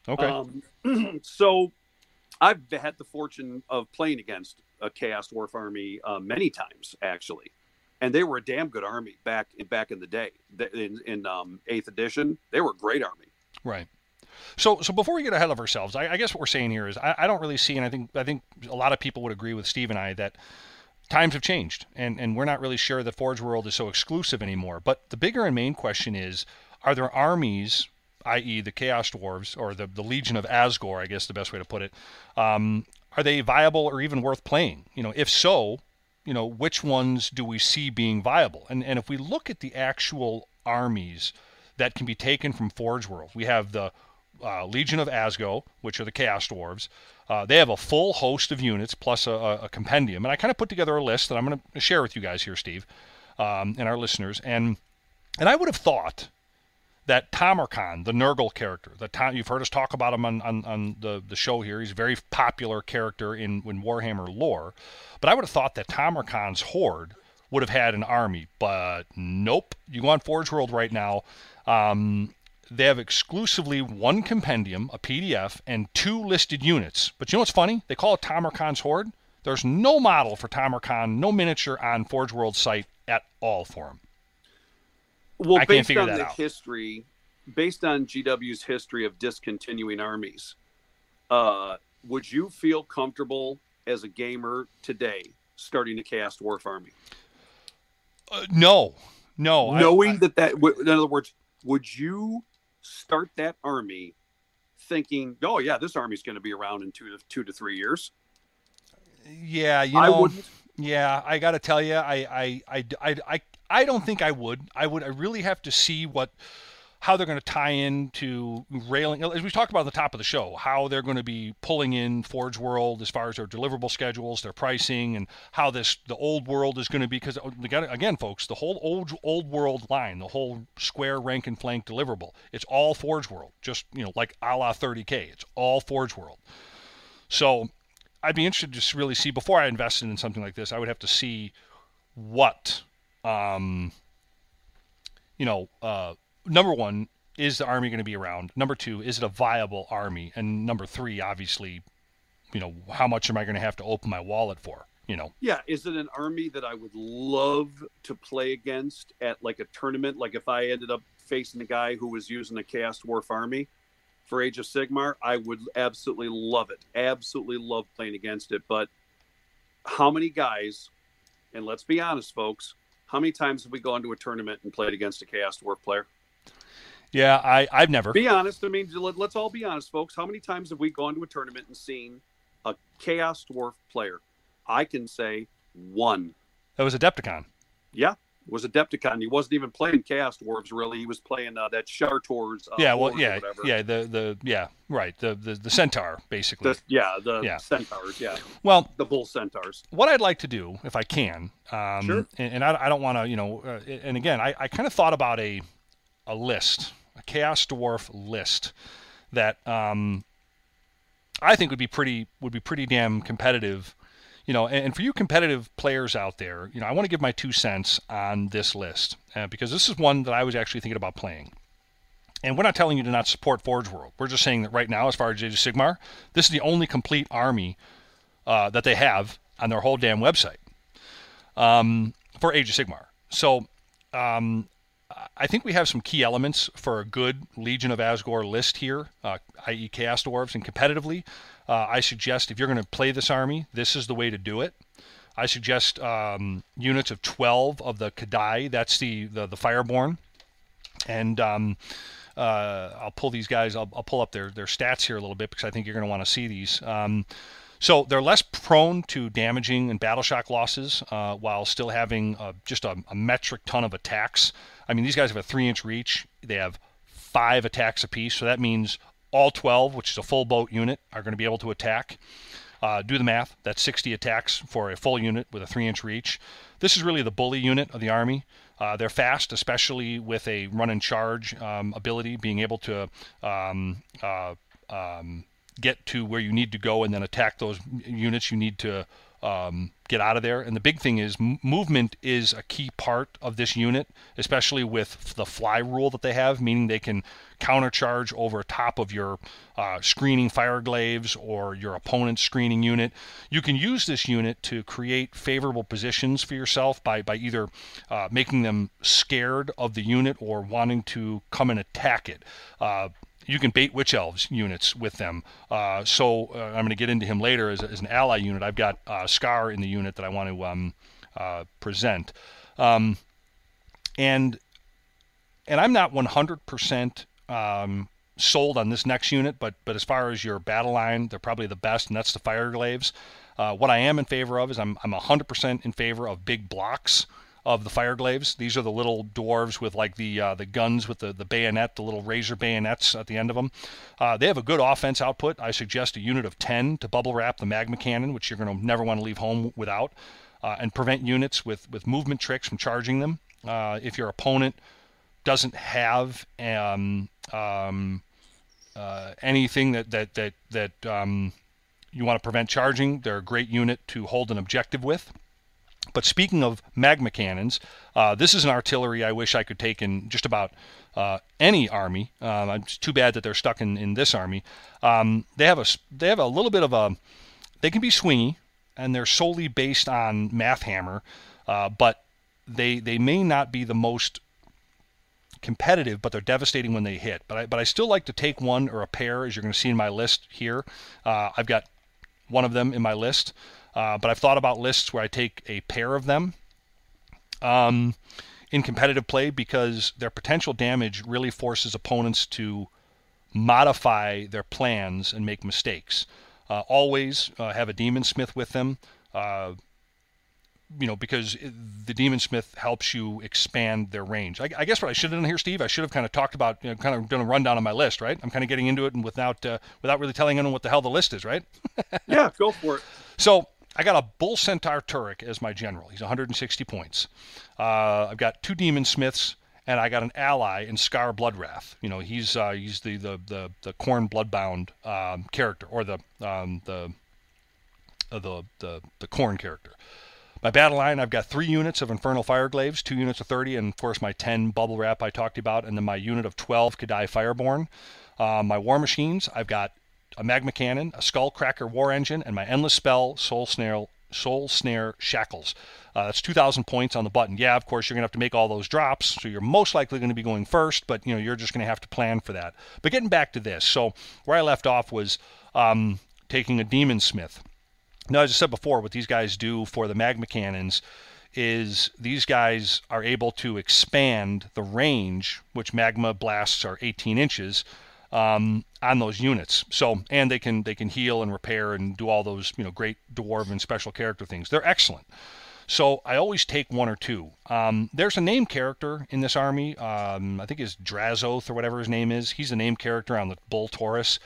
Okay. Um, so I've had the fortune of playing against a Chaos Dwarf army uh, many times, actually, and they were a damn good army back in back in the day. In, in um, Eighth Edition, they were a great army. Right. So, so before we get ahead of ourselves, I, I guess what we're saying here is I, I, don't really see, and I think I think a lot of people would agree with Steve and I that times have changed, and and we're not really sure that Forge World is so exclusive anymore. But the bigger and main question is: Are there armies i.e., the Chaos Dwarves or the, the Legion of Azgorh, I guess the best way to put it, um, are they viable or even worth playing? You know, if so, you know, which ones do we see being viable? And and if we look at the actual armies that can be taken from Forge World, we have the uh, Legion of Azgorh, which are the Chaos Dwarves. Uh, they have a full host of units plus a, a, compendium, and I kind of put together a list that I'm going to share with you guys here, Steve, um, and our listeners. And and I would have thought that Tamurkhan, the Nurgle character, the Tom, you've heard us talk about him on, on, on, the, the show here. He's a very popular character in, in Warhammer lore. But I would have thought that Tamurkhan's horde would have had an army, but nope. You go on Forge World right now. Um, they have exclusively one compendium, a PDF, and two listed units. But you know what's funny? They call it Tamurkhan's horde. There's no model for Tamurkhan, no miniature on Forge World site at all for him. Well, I based on the out. history, based on GW's history of discontinuing armies, uh, would you feel comfortable as a gamer today starting a cast Dwarf army? Uh, no, no. Knowing I, I, that that, in other words, would you start that army thinking, "Oh yeah, this army's going to be around in two to two to three years"? Yeah, you know, I. Yeah, I got to tell you, I, I, I, I, I I don't think I would. I would. I really have to see what how they're going to tie into railing as we talked about at the top of the show how they're going to be pulling in forge world as far as their deliverable schedules their pricing and how this the old world is going to be because uh, again folks the whole old old world line the whole square rank and flank deliverable it's all forge world just you know like a la 30k it's all forge world. So i'd be interested to just really see before i invested in something like this i would have to see what um, you know, uh, number one, is the army going to be around? Number two, is it a viable army? And number three, obviously, you know, how much am I going to have to open my wallet for? You know. Yeah, is it an army that I would love to play against at like a tournament? Like if I ended up facing a guy who was using a Chaos Dwarf army for Age of Sigmar, I would absolutely love it. Absolutely love playing against it. But how many guys, and let's be honest, folks, how many times have we gone to a tournament and played against a Chaos Dwarf player? Yeah, I, I've never. Be honest. I mean, let, us all be honest, folks. How many times have we gone to a tournament and seen a Chaos Dwarf player? I can say one. That was Adepticon. Yeah, it was Adepticon. He wasn't even playing Chaos Dwarves really. He was playing uh, that Shartor's. Uh, yeah, well, yeah, yeah, the the yeah, right, the the, the Centaur basically. The, yeah, the yeah. Centaurs. Yeah. Well, the Bull Centaurs. What I'd like to do, if I can, um, sure. and, and I, I don't want to, you know, uh, and again, I, I kind of thought about a a list, a Chaos Dwarf list that um, I think would be pretty would be pretty damn competitive you know, and, and, for you competitive players out there, you know, I want to give my two cents on this list uh, because this is one that I was actually thinking about playing. And we're not telling you to not support Forge World. We're just saying that right now, as far as Age of Sigmar, this is the only complete army uh, that they have on their whole damn website um, for Age of Sigmar. So um, I think we have some key elements for a good Legion of Azgorh list here, uh, i.e., Chaos Dwarves, and competitively. Uh, I suggest if you're going to play this army, this is the way to do it. I suggest um, units of 12 of the K'daai. That's the the, the Fireborn, and um, uh, I'll pull these guys. I'll, I'll, pull up their their stats here a little bit because I think you're going to want to see these. Um, so they're less prone to damaging and battle shock losses uh, while still having uh, just a, a, metric ton of attacks. I mean, these guys have a three inch reach. They have five attacks apiece, so that means all 12, which is a full boat unit, are going to be able to attack. Uh, do the math. That's 60 attacks for a full unit with a three inch reach. This is really the bully unit of the army. Uh, they're fast, especially with a run and charge um, ability, being able to um, uh, um, get to where you need to go and then attack those units you need to um, get out of there. And the big thing is movement is a key part of this unit, especially with the fly rule that they have, meaning they can countercharge over top of your uh, screening fire glaives or your opponent's screening unit. You can use this unit to create favorable positions for yourself by, by either uh, making them scared of the unit or wanting to come and attack it. Uh, you can bait witch elves units with them. Uh, so uh, I'm going to get into him later as, as, an ally unit. I've got uh, Skarr in the unit that I want to um, uh, present, um, and and I'm not 100% um, sold on this next unit, but but as far as your battle line, they're probably the best, and that's the fire glaives. Uh, what I am in favor of is I'm I'm 100% in favor of big blocks of the fire glaives. These are the little dwarves with like the uh, the guns with the, the bayonet, the little razor bayonets at the end of them. Uh, they have a good offense output. I suggest a unit of 10 to bubble wrap the magma cannon, which you're going to never want to leave home without, uh, and prevent units with, with movement tricks from charging them. Uh, if your opponent doesn't have um, um, uh, anything that that that that um, you want to prevent charging, they're a great unit to hold an objective with. But speaking of magma cannons, uh, this is an artillery I wish I could take in just about uh, any army. Um, it's too bad that they're stuck in, in this army. Um, they have a they have a little bit of a they can be swingy and they're solely based on math hammer, uh, but they they may not be the most competitive, but they're devastating when they hit. But I but I still like to take one or a pair, as you're going to see in my list here. Uh, I've got one of them in my list. Uh, but I've thought about lists where I take a pair of them um, in competitive play because their potential damage really forces opponents to modify their plans and make mistakes. Uh, always uh, have a demon smith with them. Uh, you know, because the Demon Smith helps you expand their range. I, I, guess what I should have done here, Steve, I should have kind of talked about, you know, kind of done a rundown on my list, right? I'm kind of getting into it and without uh, without really telling anyone what the hell the list is, right? yeah, go for it. So I got a Bull Centaur Taurruk as my general. He's 160 points. Uh, I've got two Demon Smiths, and I got an ally in Skarr Bloodwrath. You know, he's uh, he's the the the, the Khorne Bloodbound um, character, or the um, the, uh, the the the Khorne character. My battle line, I've got three units of Infernal Fire Glaives, two units of 30, and of course my 10 Bubble Wrap I talked about, and then my unit of 12 K'daai Fireborn. Uh, my War Machines, I've got a magma cannon, a skullcracker war engine, and my endless spell, soul snare, soul snare shackles. Uh, that's 2,000 points on the button. Yeah, of course you're gonna have to make all those drops, so you're most likely going to be going first, but you know you're just going to have to plan for that. But getting back to this, so where I left off was um, taking a demon smith. Now, as I said before, what these guys do for the magma cannons is these guys are able to expand the range, which magma blasts are 18 inches um, on those units. So and they can they can heal and repair and do all those you know great dwarven special character things. They're excellent. So I always take one or two. Um, there's a name character in this army. Um, I think is Drazhoth or whatever his name is. He's the name character on the Bull Taurus.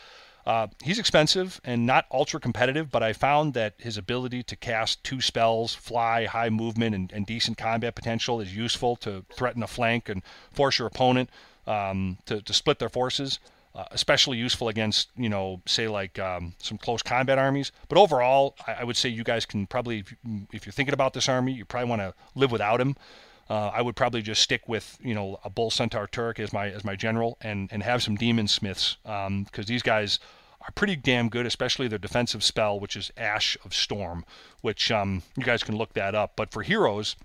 Uh, he's expensive and not ultra competitive, but I found that his ability to cast two spells, fly, high movement, and, and decent combat potential is useful to threaten a flank and force your opponent um, to, to split their forces. Uh, especially useful against, you know, say like um, some close combat armies. But overall, I, I, would say you guys can probably, if, you, if you're thinking about this army, you probably want to live without him. Uh, I would probably just stick with you know a Bull Centaur Taurruk as my as my general and and have some Demon Smiths because um, these guys are pretty damn good, especially their defensive spell, which is Ash of Storm, which um, you guys can look that up. But for heroes,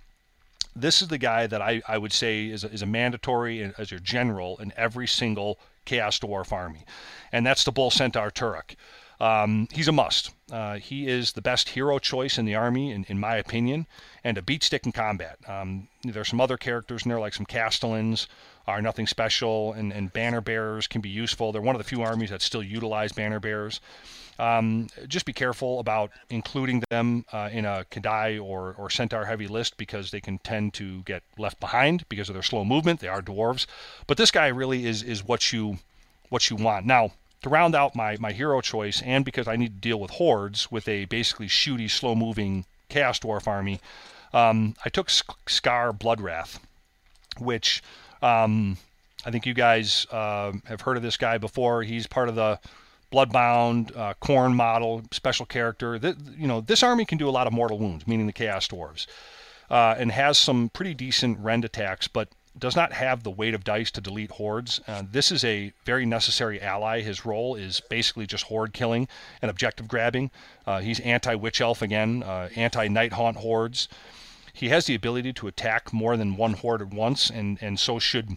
this is the guy that I, I would say is is a mandatory as your general in every single Chaos Dwarf army, and that's the Bull Centaur Taurruk. Um, he's a must. Uh, he is the best hero choice in the army, in, in my opinion, and a beat stick in combat. Um, there's some other characters in there, like some Castellans, are nothing special, and, and banner bearers can be useful. They're one of the few armies that still utilize banner bearers. Um, just be careful about including them uh, in a K'daai or, or Centaur heavy list because they can tend to get left behind because of their slow movement. They are dwarves, but this guy really is is what you what you want. Now to round out my my hero choice, and because I need to deal with hordes with a basically shooty, slow moving Chaos Dwarf army, um, I took Skarr Bloodwrath, which um, I think you guys uh, have heard of this guy before. He's part of the Bloodbound uh, Khorne model, special character. You know, this army can do a lot of mortal wounds, meaning the Chaos Dwarves, uh, and has some pretty decent rend attacks, but does not have the weight of dice to delete hordes. Uh, this is a very necessary ally. His role is basically just horde killing and objective grabbing. Uh, he's anti Witch Elf again, uh, anti Night Haunt hordes. He has the ability to attack more than one horde at once, and, and so should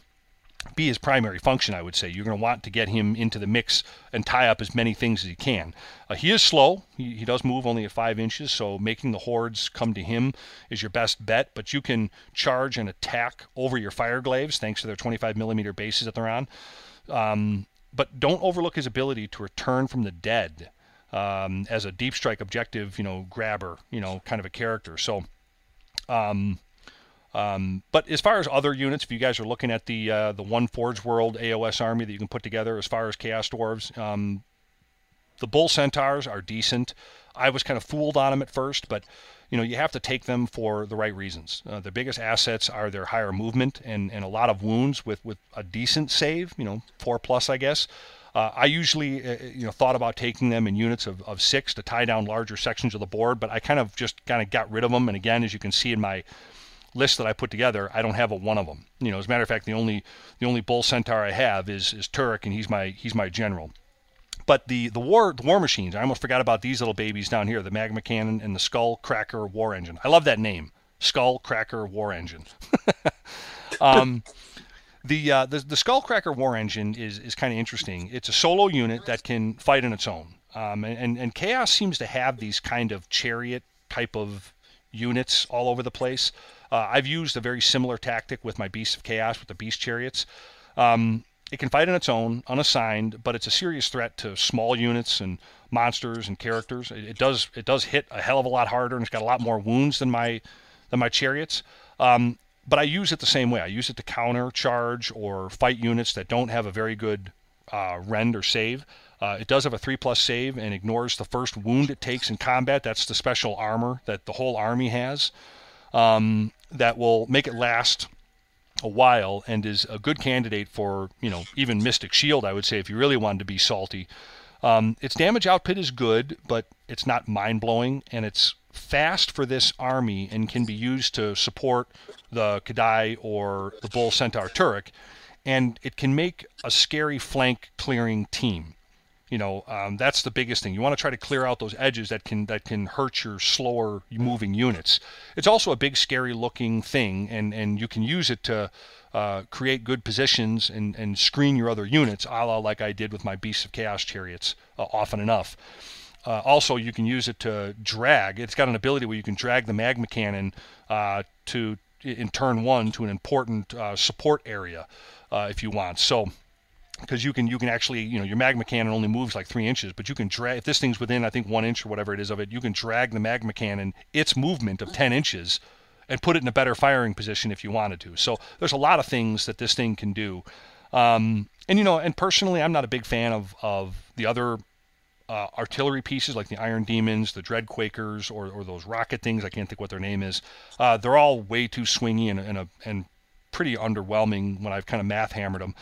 be his primary function, I would say. You're going to want to get him into the mix and tie up as many things as you can. Uh, he is slow. He, he does move only at five inches, so making the hordes come to him is your best bet. But you can charge and attack over your fire glaives thanks to their 25 millimeter bases that they're on. Um, but don't overlook his ability to return from the dead um, as a deep strike objective, you know, grabber, you know, kind of a character. So um, um, but as far as other units, if you guys are looking at the uh, the one Forge World AOS army that you can put together, as far as Chaos Dwarves, um, the Bull Centaurs are decent. I was kind of fooled on them at first, but you know you have to take them for the right reasons. Uh, the biggest assets are their higher movement and, and a lot of wounds with, with a decent save, you know, four plus, I guess. Uh, I usually, uh, you know, thought about taking them in units of, of six to tie down larger sections of the board, but I kind of just kind of got rid of them. And again, as you can see in my list that I put together, I don't have a one of them. You know, as a matter of fact, the only the only bull centaur I have is is Taurruk, and he's my he's my general. But the the war the war machines, I almost forgot about these little babies down here, the magma cannon and the skull cracker war engine. I love that name, skull cracker war engine. um, the, uh, the the Skullcracker War Engine is is kind of interesting. It's a solo unit that can fight on its own, um, and and Chaos seems to have these kind of chariot type of units all over the place. Uh, I've used a very similar tactic with my Beasts of Chaos with the Beast Chariots. Um, it can fight on its own, unassigned, but it's a serious threat to small units and monsters and characters. It, it does it does hit a hell of a lot harder, and it's got a lot more wounds than my than my chariots. Um, but I use it the same way. I use it to counter charge or fight units that don't have a very good uh, rend or save. Uh, it does have a three plus save and ignores the first wound it takes in combat. That's the special armor that the whole army has um, that will make it last a while and is a good candidate for you know even Mystic Shield. I would say if you really wanted to be salty. Um, its damage output is good, but it's not mind blowing, and it's fast for this army and can be used to support the K'daai or the Bull Centaur Taurruk, and it can make a scary flank clearing team. You know, um, that's the biggest thing. You want to try to clear out those edges that can that can hurt your slower moving units. It's also a big, scary looking thing, and and you can use it to uh, create good positions and and screen your other units, a la like I did with my Beasts of Chaos chariots uh, often enough. Uh, also, you can use it to drag. It's got an ability where you can drag the magma cannon uh, to in turn one to an important uh, support area uh, if you want. So because you can you can actually you know your magma cannon only moves like three inches, but you can drag if this thing's within I think one inch or whatever it is of it, you can drag the magma cannon its movement of ten inches and put it in a better firing position if you wanted to. So there's a lot of things that this thing can do. Um, and you know, and personally, I'm not a big fan of of the other uh, artillery pieces like the Iron Demons, the Dread Quakers, or, or those rocket things. I can't think what their name is. Uh, they're all way too swingy and, and, a, and pretty underwhelming when I've kind of math hammered them.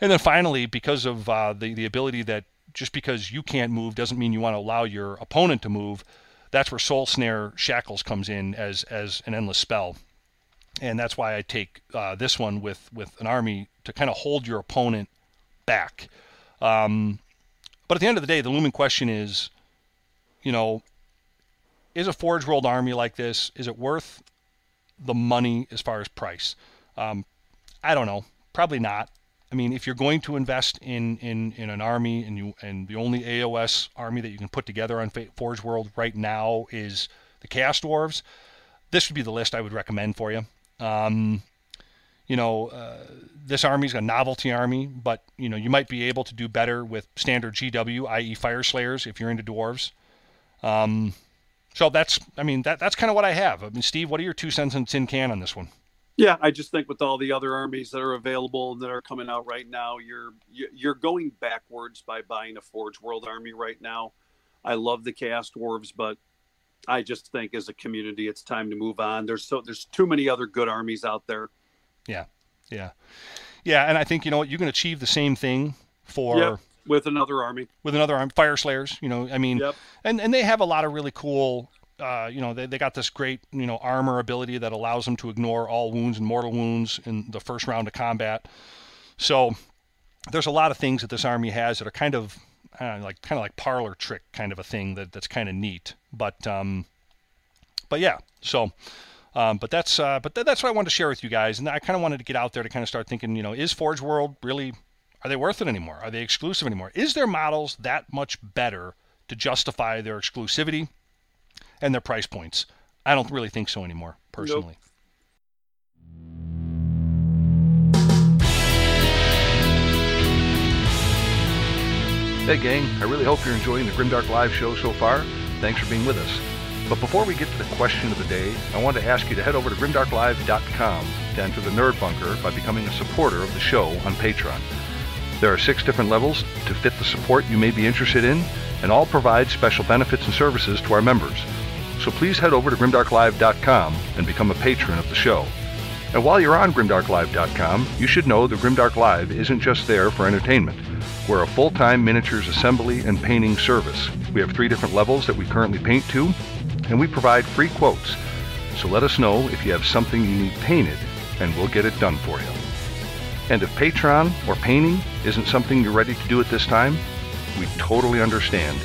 And then finally, because of uh, the the ability that just because you can't move doesn't mean you want to allow your opponent to move. That's where Soul Snare Shackles comes in as as an endless spell, and that's why I take uh, this one with with an army to kind of hold your opponent back. Um, but at the end of the day, the looming question is, you know, is a Forge World army like this is it worth the money as far as price? Um, I don't know. Probably not. I mean, if you're going to invest in, in, in an army and you and the only AOS army that you can put together on Forge World right now is the Chaos Dwarves, this would be the list I would recommend for you. Um, you know, uh, this is a novelty army, but you know you might be able to do better with standard GW, i.e., Fyreslayers, if you're into dwarves. Um, so that's, I mean, that that's kind of what I have. I mean, Steve, what are your two cents in tin can on this one? Yeah, I just think with all the other armies that are available and that are coming out right now, you're you're going backwards by buying a Forge World army right now. I love the Chaos Dwarves, but I just think as a community, it's time to move on. There's so there's too many other good armies out there. Yeah, yeah, yeah, and I think you know what you can achieve the same thing for yep, with another army with another army, Fyreslayers. You know, I mean, yep. and and they have a lot of really cool uh, you know, they, they got this great, you know, armor ability that allows them to ignore all wounds and mortal wounds in the first round of combat. So there's a lot of things that this army has that are kind of know, like kind of like parlor trick kind of a thing that that's kind of neat. But um, but yeah, so. Um, but that's uh, but th- that's what I wanted to share with you guys, and I kind of wanted to get out there to kind of start thinking, you know, is Forge World really are they worth it anymore? Are they exclusive anymore? Is their models that much better to justify their exclusivity? And their price points. I don't really think so anymore, personally. Nope. Hey, gang, I really hope you're enjoying the Grimdark Live show so far. Thanks for being with us. But before we get to the question of the day, I want to ask you to head over to grimdarklive.com to enter the Nerd Bunker by becoming a supporter of the show on Patreon. There are six different levels to fit the support you may be interested in, and all provide special benefits and services to our members so please head over to grimdarklive.com and become a patron of the show. And while you're on grimdarklive.com, you should know that Grimdark Live isn't just there for entertainment. We're a full-time miniatures assembly and painting service. We have three different levels that we currently paint to, and we provide free quotes. So let us know if you have something you need painted, and we'll get it done for you. And if Patreon or painting isn't something you're ready to do at this time, we totally understand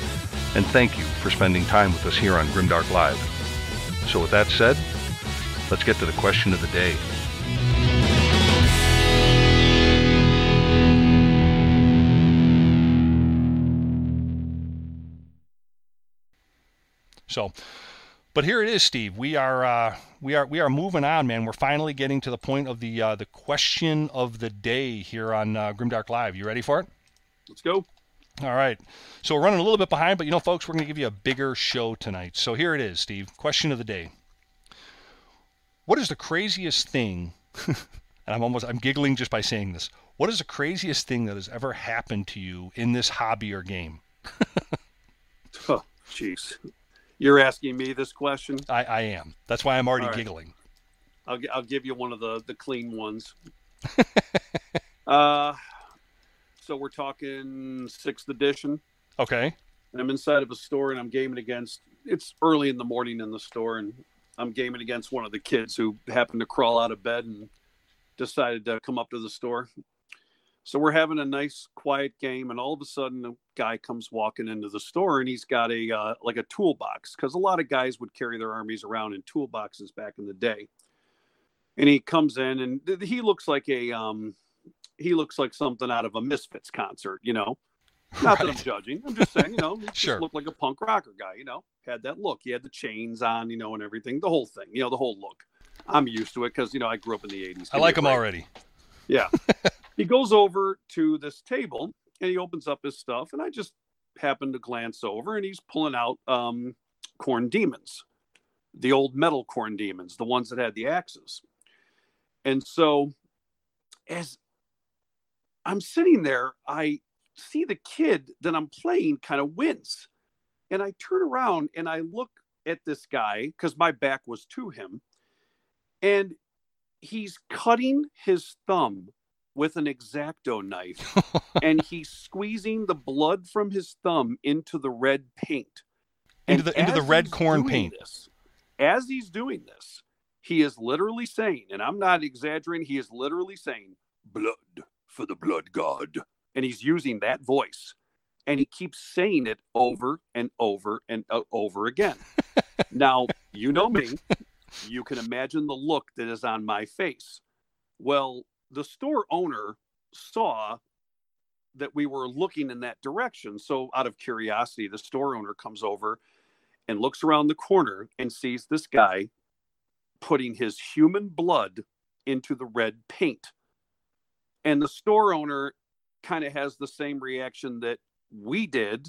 and thank you for spending time with us here on Grimdark Live. So with that said, let's get to the question of the day. So, but here it is, Steve. We are uh, we are we are moving on, man. We're finally getting to the point of the uh, the question of the day here on uh, Grimdark Live. You ready for it? Let's go. All right. So we're running a little bit behind, but you know, folks, we're going to give you a bigger show tonight. So here it is, Steve. Question of the day. What is the craziest thing? and I'm almost I'm giggling just by saying this. What is the craziest thing that has ever happened to you in this hobby or game? oh, jeez. You're asking me this question? I, I am. That's why I'm already right. giggling. I'll, I'll give you one of the, the clean ones. uh, so we're talking sixth edition. Okay. And I'm inside of a store and I'm gaming against. It's early in the morning in the store, and I'm gaming against one of the kids who happened to crawl out of bed and decided to come up to the store. So we're having a nice, quiet game, and all of a sudden, a guy comes walking into the store, and he's got a uh, like a toolbox because a lot of guys would carry their armies around in toolboxes back in the day. And he comes in, and he looks like a um, he looks like something out of a Misfits concert, you know. Not right. that I'm judging. I'm just saying, you know, he sure. just looked like a punk rocker guy, you know. Had that look. He had the chains on, you know, and everything. The whole thing, you know, the whole look. I'm used to it because you know I grew up in the '80s. I like him already. Yeah. he goes over to this table and he opens up his stuff, and I just happen to glance over, and he's pulling out um, Khorne Demons, the old metal Khorne Demons, the ones that had the axes. And so, as I'm sitting there, I see the kid that I'm playing kind of wince. And I turn around and I look at this guy because my back was to him. And he's cutting his thumb with an exacto knife and he's squeezing the blood from his thumb into the red paint. Into the- into the red Khorne paint. This, as he's doing this, he is literally saying, and I'm not exaggerating, he is literally saying, blood for the blood god. And he's using that voice. And he keeps saying it over and over and o- over again. now, you know me. You can imagine the look that is on my face. Well, the store owner saw that we were looking in that direction. So, out of curiosity, the store owner comes over and looks around the corner and sees this guy putting his human blood into the red paint. And the store owner kind of has the same reaction that we did.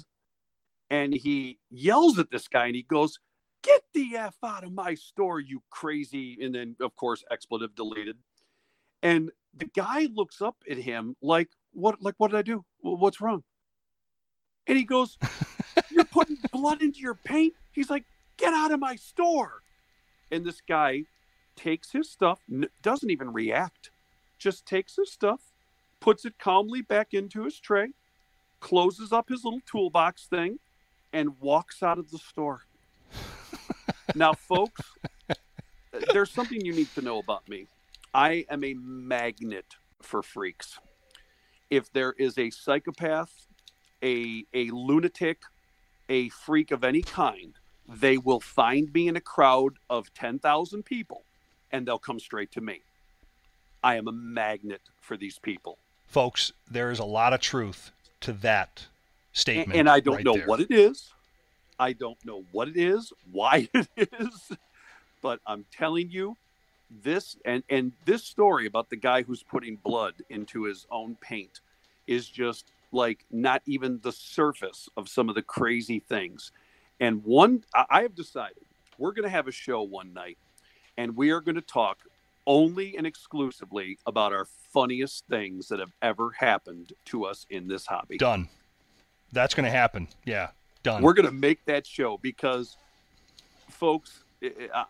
And he yells at this guy and he goes, Get the F out of my store, you crazy. And then, of course, expletive deleted. And the guy looks up at him like, What, like, what did I do? What's wrong? And he goes, You're putting blood into your paint? He's like, Get out of my store. And this guy takes his stuff, n- doesn't even react, just takes his stuff, puts it calmly back into his tray, closes up his little toolbox thing, and walks out of the store. now, folks, there's something you need to know about me. I am a magnet for freaks. If there is a psychopath, a a lunatic, a freak of any kind, they will find me in a crowd of 10,000 people and they'll come straight to me. I am a magnet for these people. Folks, there is a lot of truth to that And, statement. and I don't right know there. what it is. I don't know what it is, why it is, but I'm telling you this and and this story about the guy who's putting blood into his own paint is just like not even the surface of some of the crazy things. And one I have decided we're going to have a show one night and we are going to talk only and exclusively about our funniest things that have ever happened to us in this hobby. Done. That's going to happen. Yeah, done. We're going to make that show because, folks,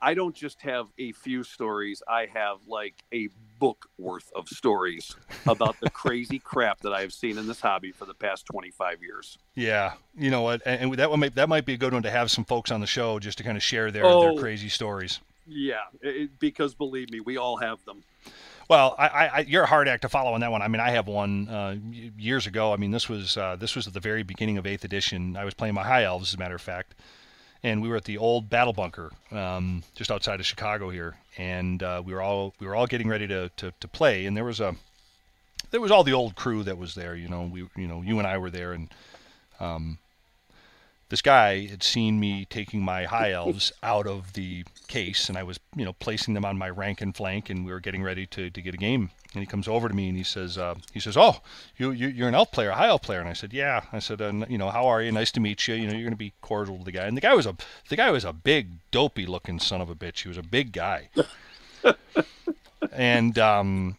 I- don't just have a few stories. I have like a book worth of stories about the crazy crap that I have seen in this hobby for the past 25 years. yeah, you know what? And, and that one might, that might be a good one to have some folks on the show just to kind of share their, Oh. their crazy stories. Yeah, it, because believe me, we all have them. Well, I, I, I, you're a hard act to follow on that one. I mean, I have one uh, years ago. I mean, this was uh, this was at the very beginning of Eighth Edition. I was playing my High Elves, as a matter of fact, and we were at the old Battle Bunker, um, just outside of Chicago here, and uh, we were all we were all getting ready to, to, to play, and there was a there was all the old crew that was there. You know, we you know you and I were there, and um, this guy had seen me taking my high elves out of the case and I was, you know, placing them on my rank and flank and we were getting ready to, to get a game. And he comes over to me and he says, uh, he says, oh, you, you, you're an elf player, a high elf player. And I said, yeah. I said, uh, you know, how are you? Nice to meet you. You know, you're going to be cordial to the guy. And the guy was a, the guy was a big, dopey looking son of a bitch. He was a big guy. and, um,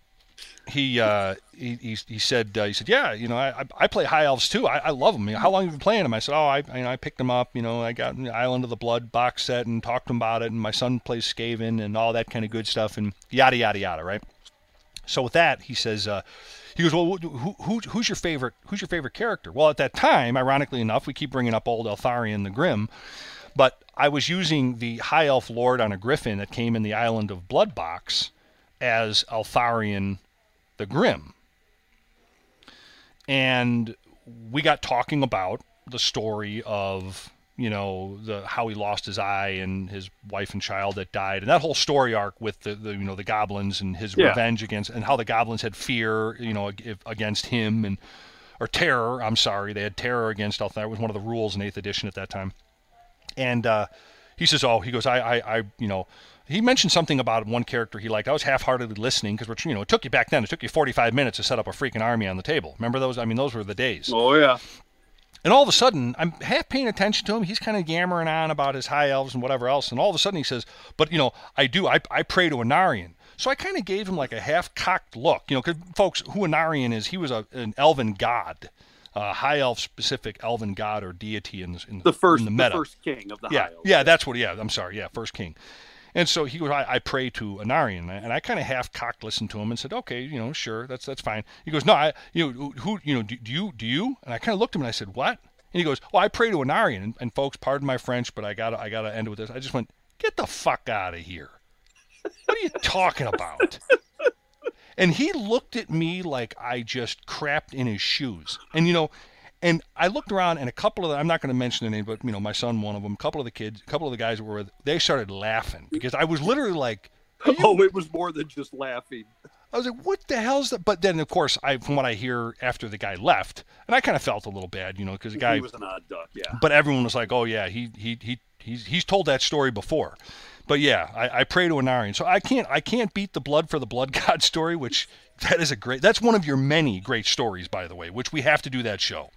he, uh, he, he, he said, uh, he said, yeah, you know, I, I- play high elves too. I, I love them. You know, how long have you been playing them? I said, oh, I, you know, I picked them up. You know, I got the Island of the Blood box set and talked to him about it. And my son plays Skaven and all that kind of good stuff and yada yada yada. Right. So with that, he says, uh, he goes, well, who, who, who's your favorite? Who's your favorite character? Well, at that time, ironically enough, we keep bringing up old Eltharion the Grim, but I was using the High Elf Lord on a Griffin that came in the Island of Blood box as Eltharion the Grim. And we got talking about the story of you know the how he lost his eye and his wife and child that died and that whole story arc with the, the you know the goblins and his Yeah. revenge against and how the goblins had fear you know against him and or terror I'm sorry they had terror against Elthar it was one of the rules in 8th edition at that time and uh, he says, "Oh, he goes, I, I, I, you know." He mentioned something about one character he liked. I was half-heartedly listening because we're, you know, it took you back then. It took you 45 minutes to set up a freaking army on the table. Remember those? I mean, those were the days. Oh yeah. And all of a sudden, I'm half paying attention to him. He's kind of yammering on about his high elves and whatever else. And all of a sudden, he says, "But you know, I do. I, I pray to Aenarion." So I kind of gave him like a half-cocked look, you know, because folks, who Aenarion is, he was a, an elven god, a high elf specific elven god or deity in the, in The first in the the, meta first king of the yeah, yeah, yeah, that's what. Yeah, I'm sorry. Yeah, first king. And so he goes, I, I pray to Aenarion, and I kind of half cocked listened to him and said, okay, you know, sure, that's that's fine. He goes, no, I, you know, who, you know, do, do you, do you? And I kind of looked at him and I said, what? And he goes, well, I pray to Aenarion. And, and folks, pardon my French, but I gotta, I gotta end with this. I just went, get the fuck out of here. What are you talking about? And he looked at me like I just crapped in his shoes. And you know, and I looked around, and a couple of the, I'm not going to mention the name, but you know, my son, one of them, a couple of the kids, a couple of the guys were with, they started laughing because I was literally like, oh, it was more than just laughing. I was like, what the hell's that? But then, of course, I from what I hear after the guy left, and I kind of felt a little bad, you know, because the guy he was an odd duck, yeah. But everyone was like, oh yeah, he he he he's he's told that story before. But yeah, I, I pray to Aenarion, so I can't I can't beat the blood for the blood god story, which that is a great. That's one of your many great stories, by the way, which we have to do that show.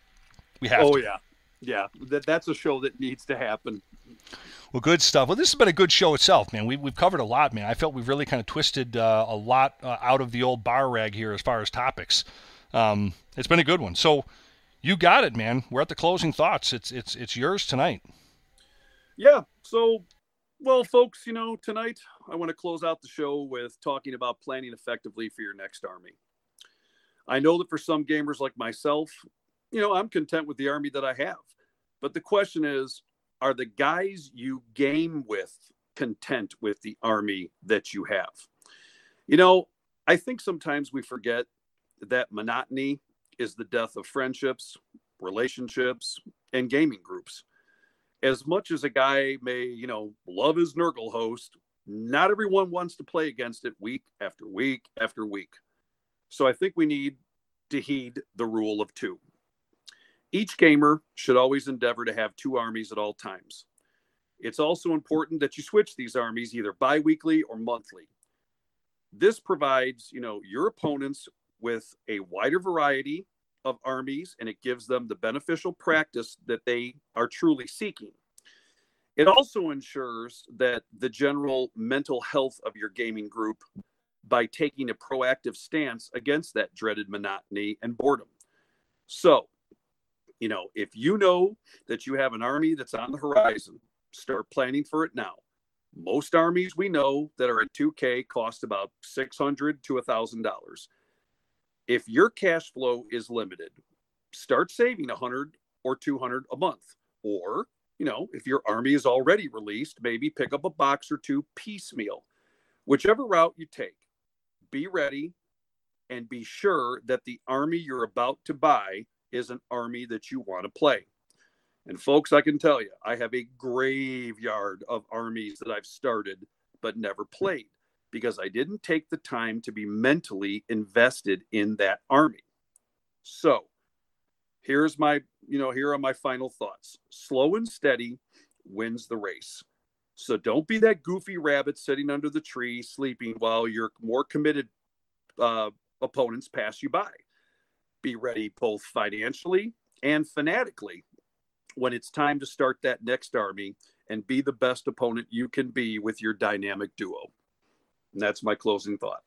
We have. Oh to. yeah, yeah. That that's a show that needs to happen. Well, good stuff. Well, this has been a good show itself, man. We, we've covered a lot, man. I felt we've really kind of twisted uh, a lot uh, out of the old bar rag here as far as topics. Um, it's been a good one. So, you got it, man. We're at the closing thoughts. It's it's it's yours tonight. Yeah. So, well, folks, you know, tonight I want to close out the show with talking about planning effectively for your next army. I know that for some gamers like myself, you know, I'm content with the army that I have. But the question is, are the guys you game with content with the army that you have? You know, I think sometimes we forget that monotony is the death of friendships, relationships, and gaming groups. As much as a guy may, you know, love his Nurgle host, not everyone wants to play against it week after week after week. So I think we need to heed the rule of two. Each gamer should always endeavor to have two armies at all times. It's also important that you switch these armies either bi-weekly or monthly. This provides, you know, your opponents with a wider variety of armies and it gives them the beneficial practice that they are truly seeking. It also ensures that the general mental health of your gaming group by taking a proactive stance against that dreaded monotony and boredom. So, you know, if you know that you have an army that's on the horizon, start planning for it now. Most armies we know that are at 2K cost about 600 to $1,000. If your cash flow is limited, start saving 100 or 200 a month. Or, you know, if your army is already released, maybe pick up a box or two piecemeal. Whichever route you take, be ready and be sure that the army you're about to buy is an army that you want to play. And folks, I can tell you, I have a graveyard of armies that I've started but never played because I didn't take the time to be mentally invested in that army. So, here's my, you know, here are my final thoughts. Slow and steady wins the race. So don't be that goofy rabbit sitting under the tree sleeping while your more committed uh, opponents pass you by be ready both financially and fanatically when it's time to start that next army and be the best opponent you can be with your dynamic duo. And that's my closing thought.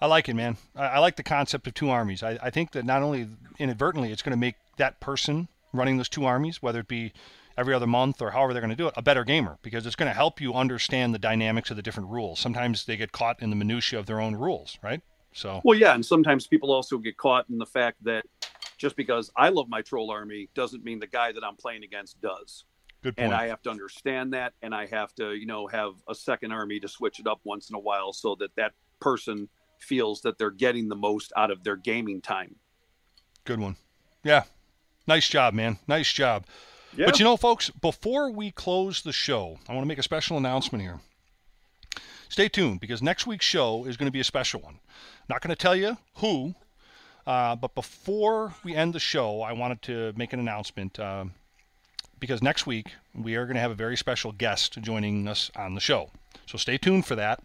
I like it, man. I, I like the concept of two armies. I, I think that not only inadvertently it's going to make that person running those two armies, whether it be every other month or however they're going to do it, a better gamer because it's going to help you understand the dynamics of the different rules. Sometimes they get caught in the minutia of their own rules, right? So well, yeah, and sometimes people also get caught in the fact that just because I love my troll army doesn't mean the guy that I'm playing against does. Good point. And I have to understand that, and I have to, you know, have a second army to switch it up once in a while so that that person feels that they're getting the most out of their gaming time. Good one. Yeah. Nice job, man. Nice job. Yeah. But you know, folks, before we close the show, I want to make a special announcement here. Stay tuned because next week's show is going to be a special one. Not going to tell you who, uh, but before we end the show, I wanted to make an announcement uh, because next week we are going to have a very special guest joining us on the show. So stay tuned for that.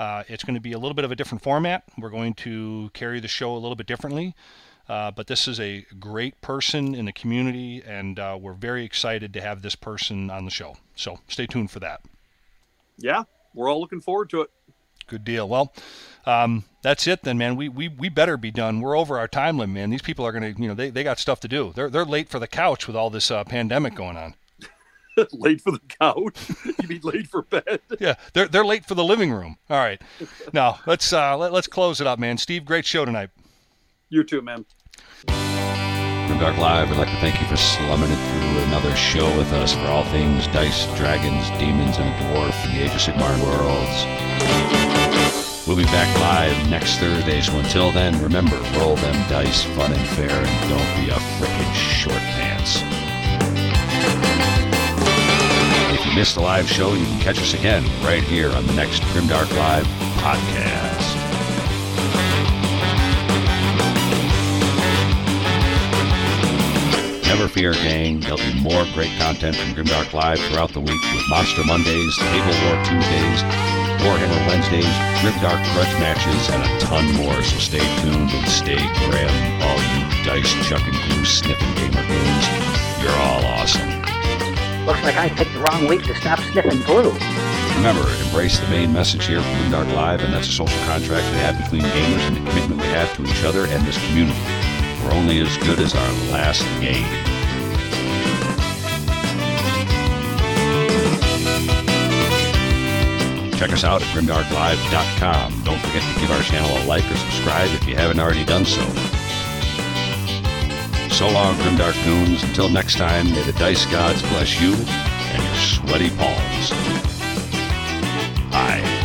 Uh, it's going to be a little bit of a different format. We're going to carry the show a little bit differently. Uh, but this is a great person in the community, and uh, we're very excited to have this person on the show. So stay tuned for that. Yeah, we're all looking forward to it. Good deal. Well, um, that's it then, man. We, we we better be done. We're over our time limit, man. These people are gonna, you know, they, they got stuff to do. They're they're late for the couch with all this uh, pandemic going on. late for the couch. you mean late for bed? Yeah, they're they're late for the living room. All right, now let's uh, let, let's close it up, man. Steve, great show tonight. You too, man. Grimdark Live, we'd like to thank you for slumming it through another show with us for all things dice, dragons, demons, and a dwarf in the Age of Sigmar worlds. We'll be back live next Thursday, so until then, remember, roll them dice fun and fair, and don't be a frickin' short pants. If you missed the live show, you can catch us again right here on the next Grimdark Live podcast. Never fear, gang. There'll be more great content from Grimdark Live throughout the week with Monster Mondays, Table War Tuesdays, Warhammer Wednesdays, Grimdark Grudge matches, and a ton more. So stay tuned and stay grim, all you dice chucking, glue sniffing gamer goons. You're all awesome. Looks like I picked the wrong week to stop sniffing glue. Remember, embrace the main message here from Grimdark Live, and that's a social contract we have between gamers and the commitment we have to each other and this community. We're only as good as our last game. Check us out at grimdarklive.com. Don't forget to give our channel a like or subscribe if you haven't already done so. So long, Grimdark Goons. Until next time, may the dice gods bless you and your sweaty palms. Bye.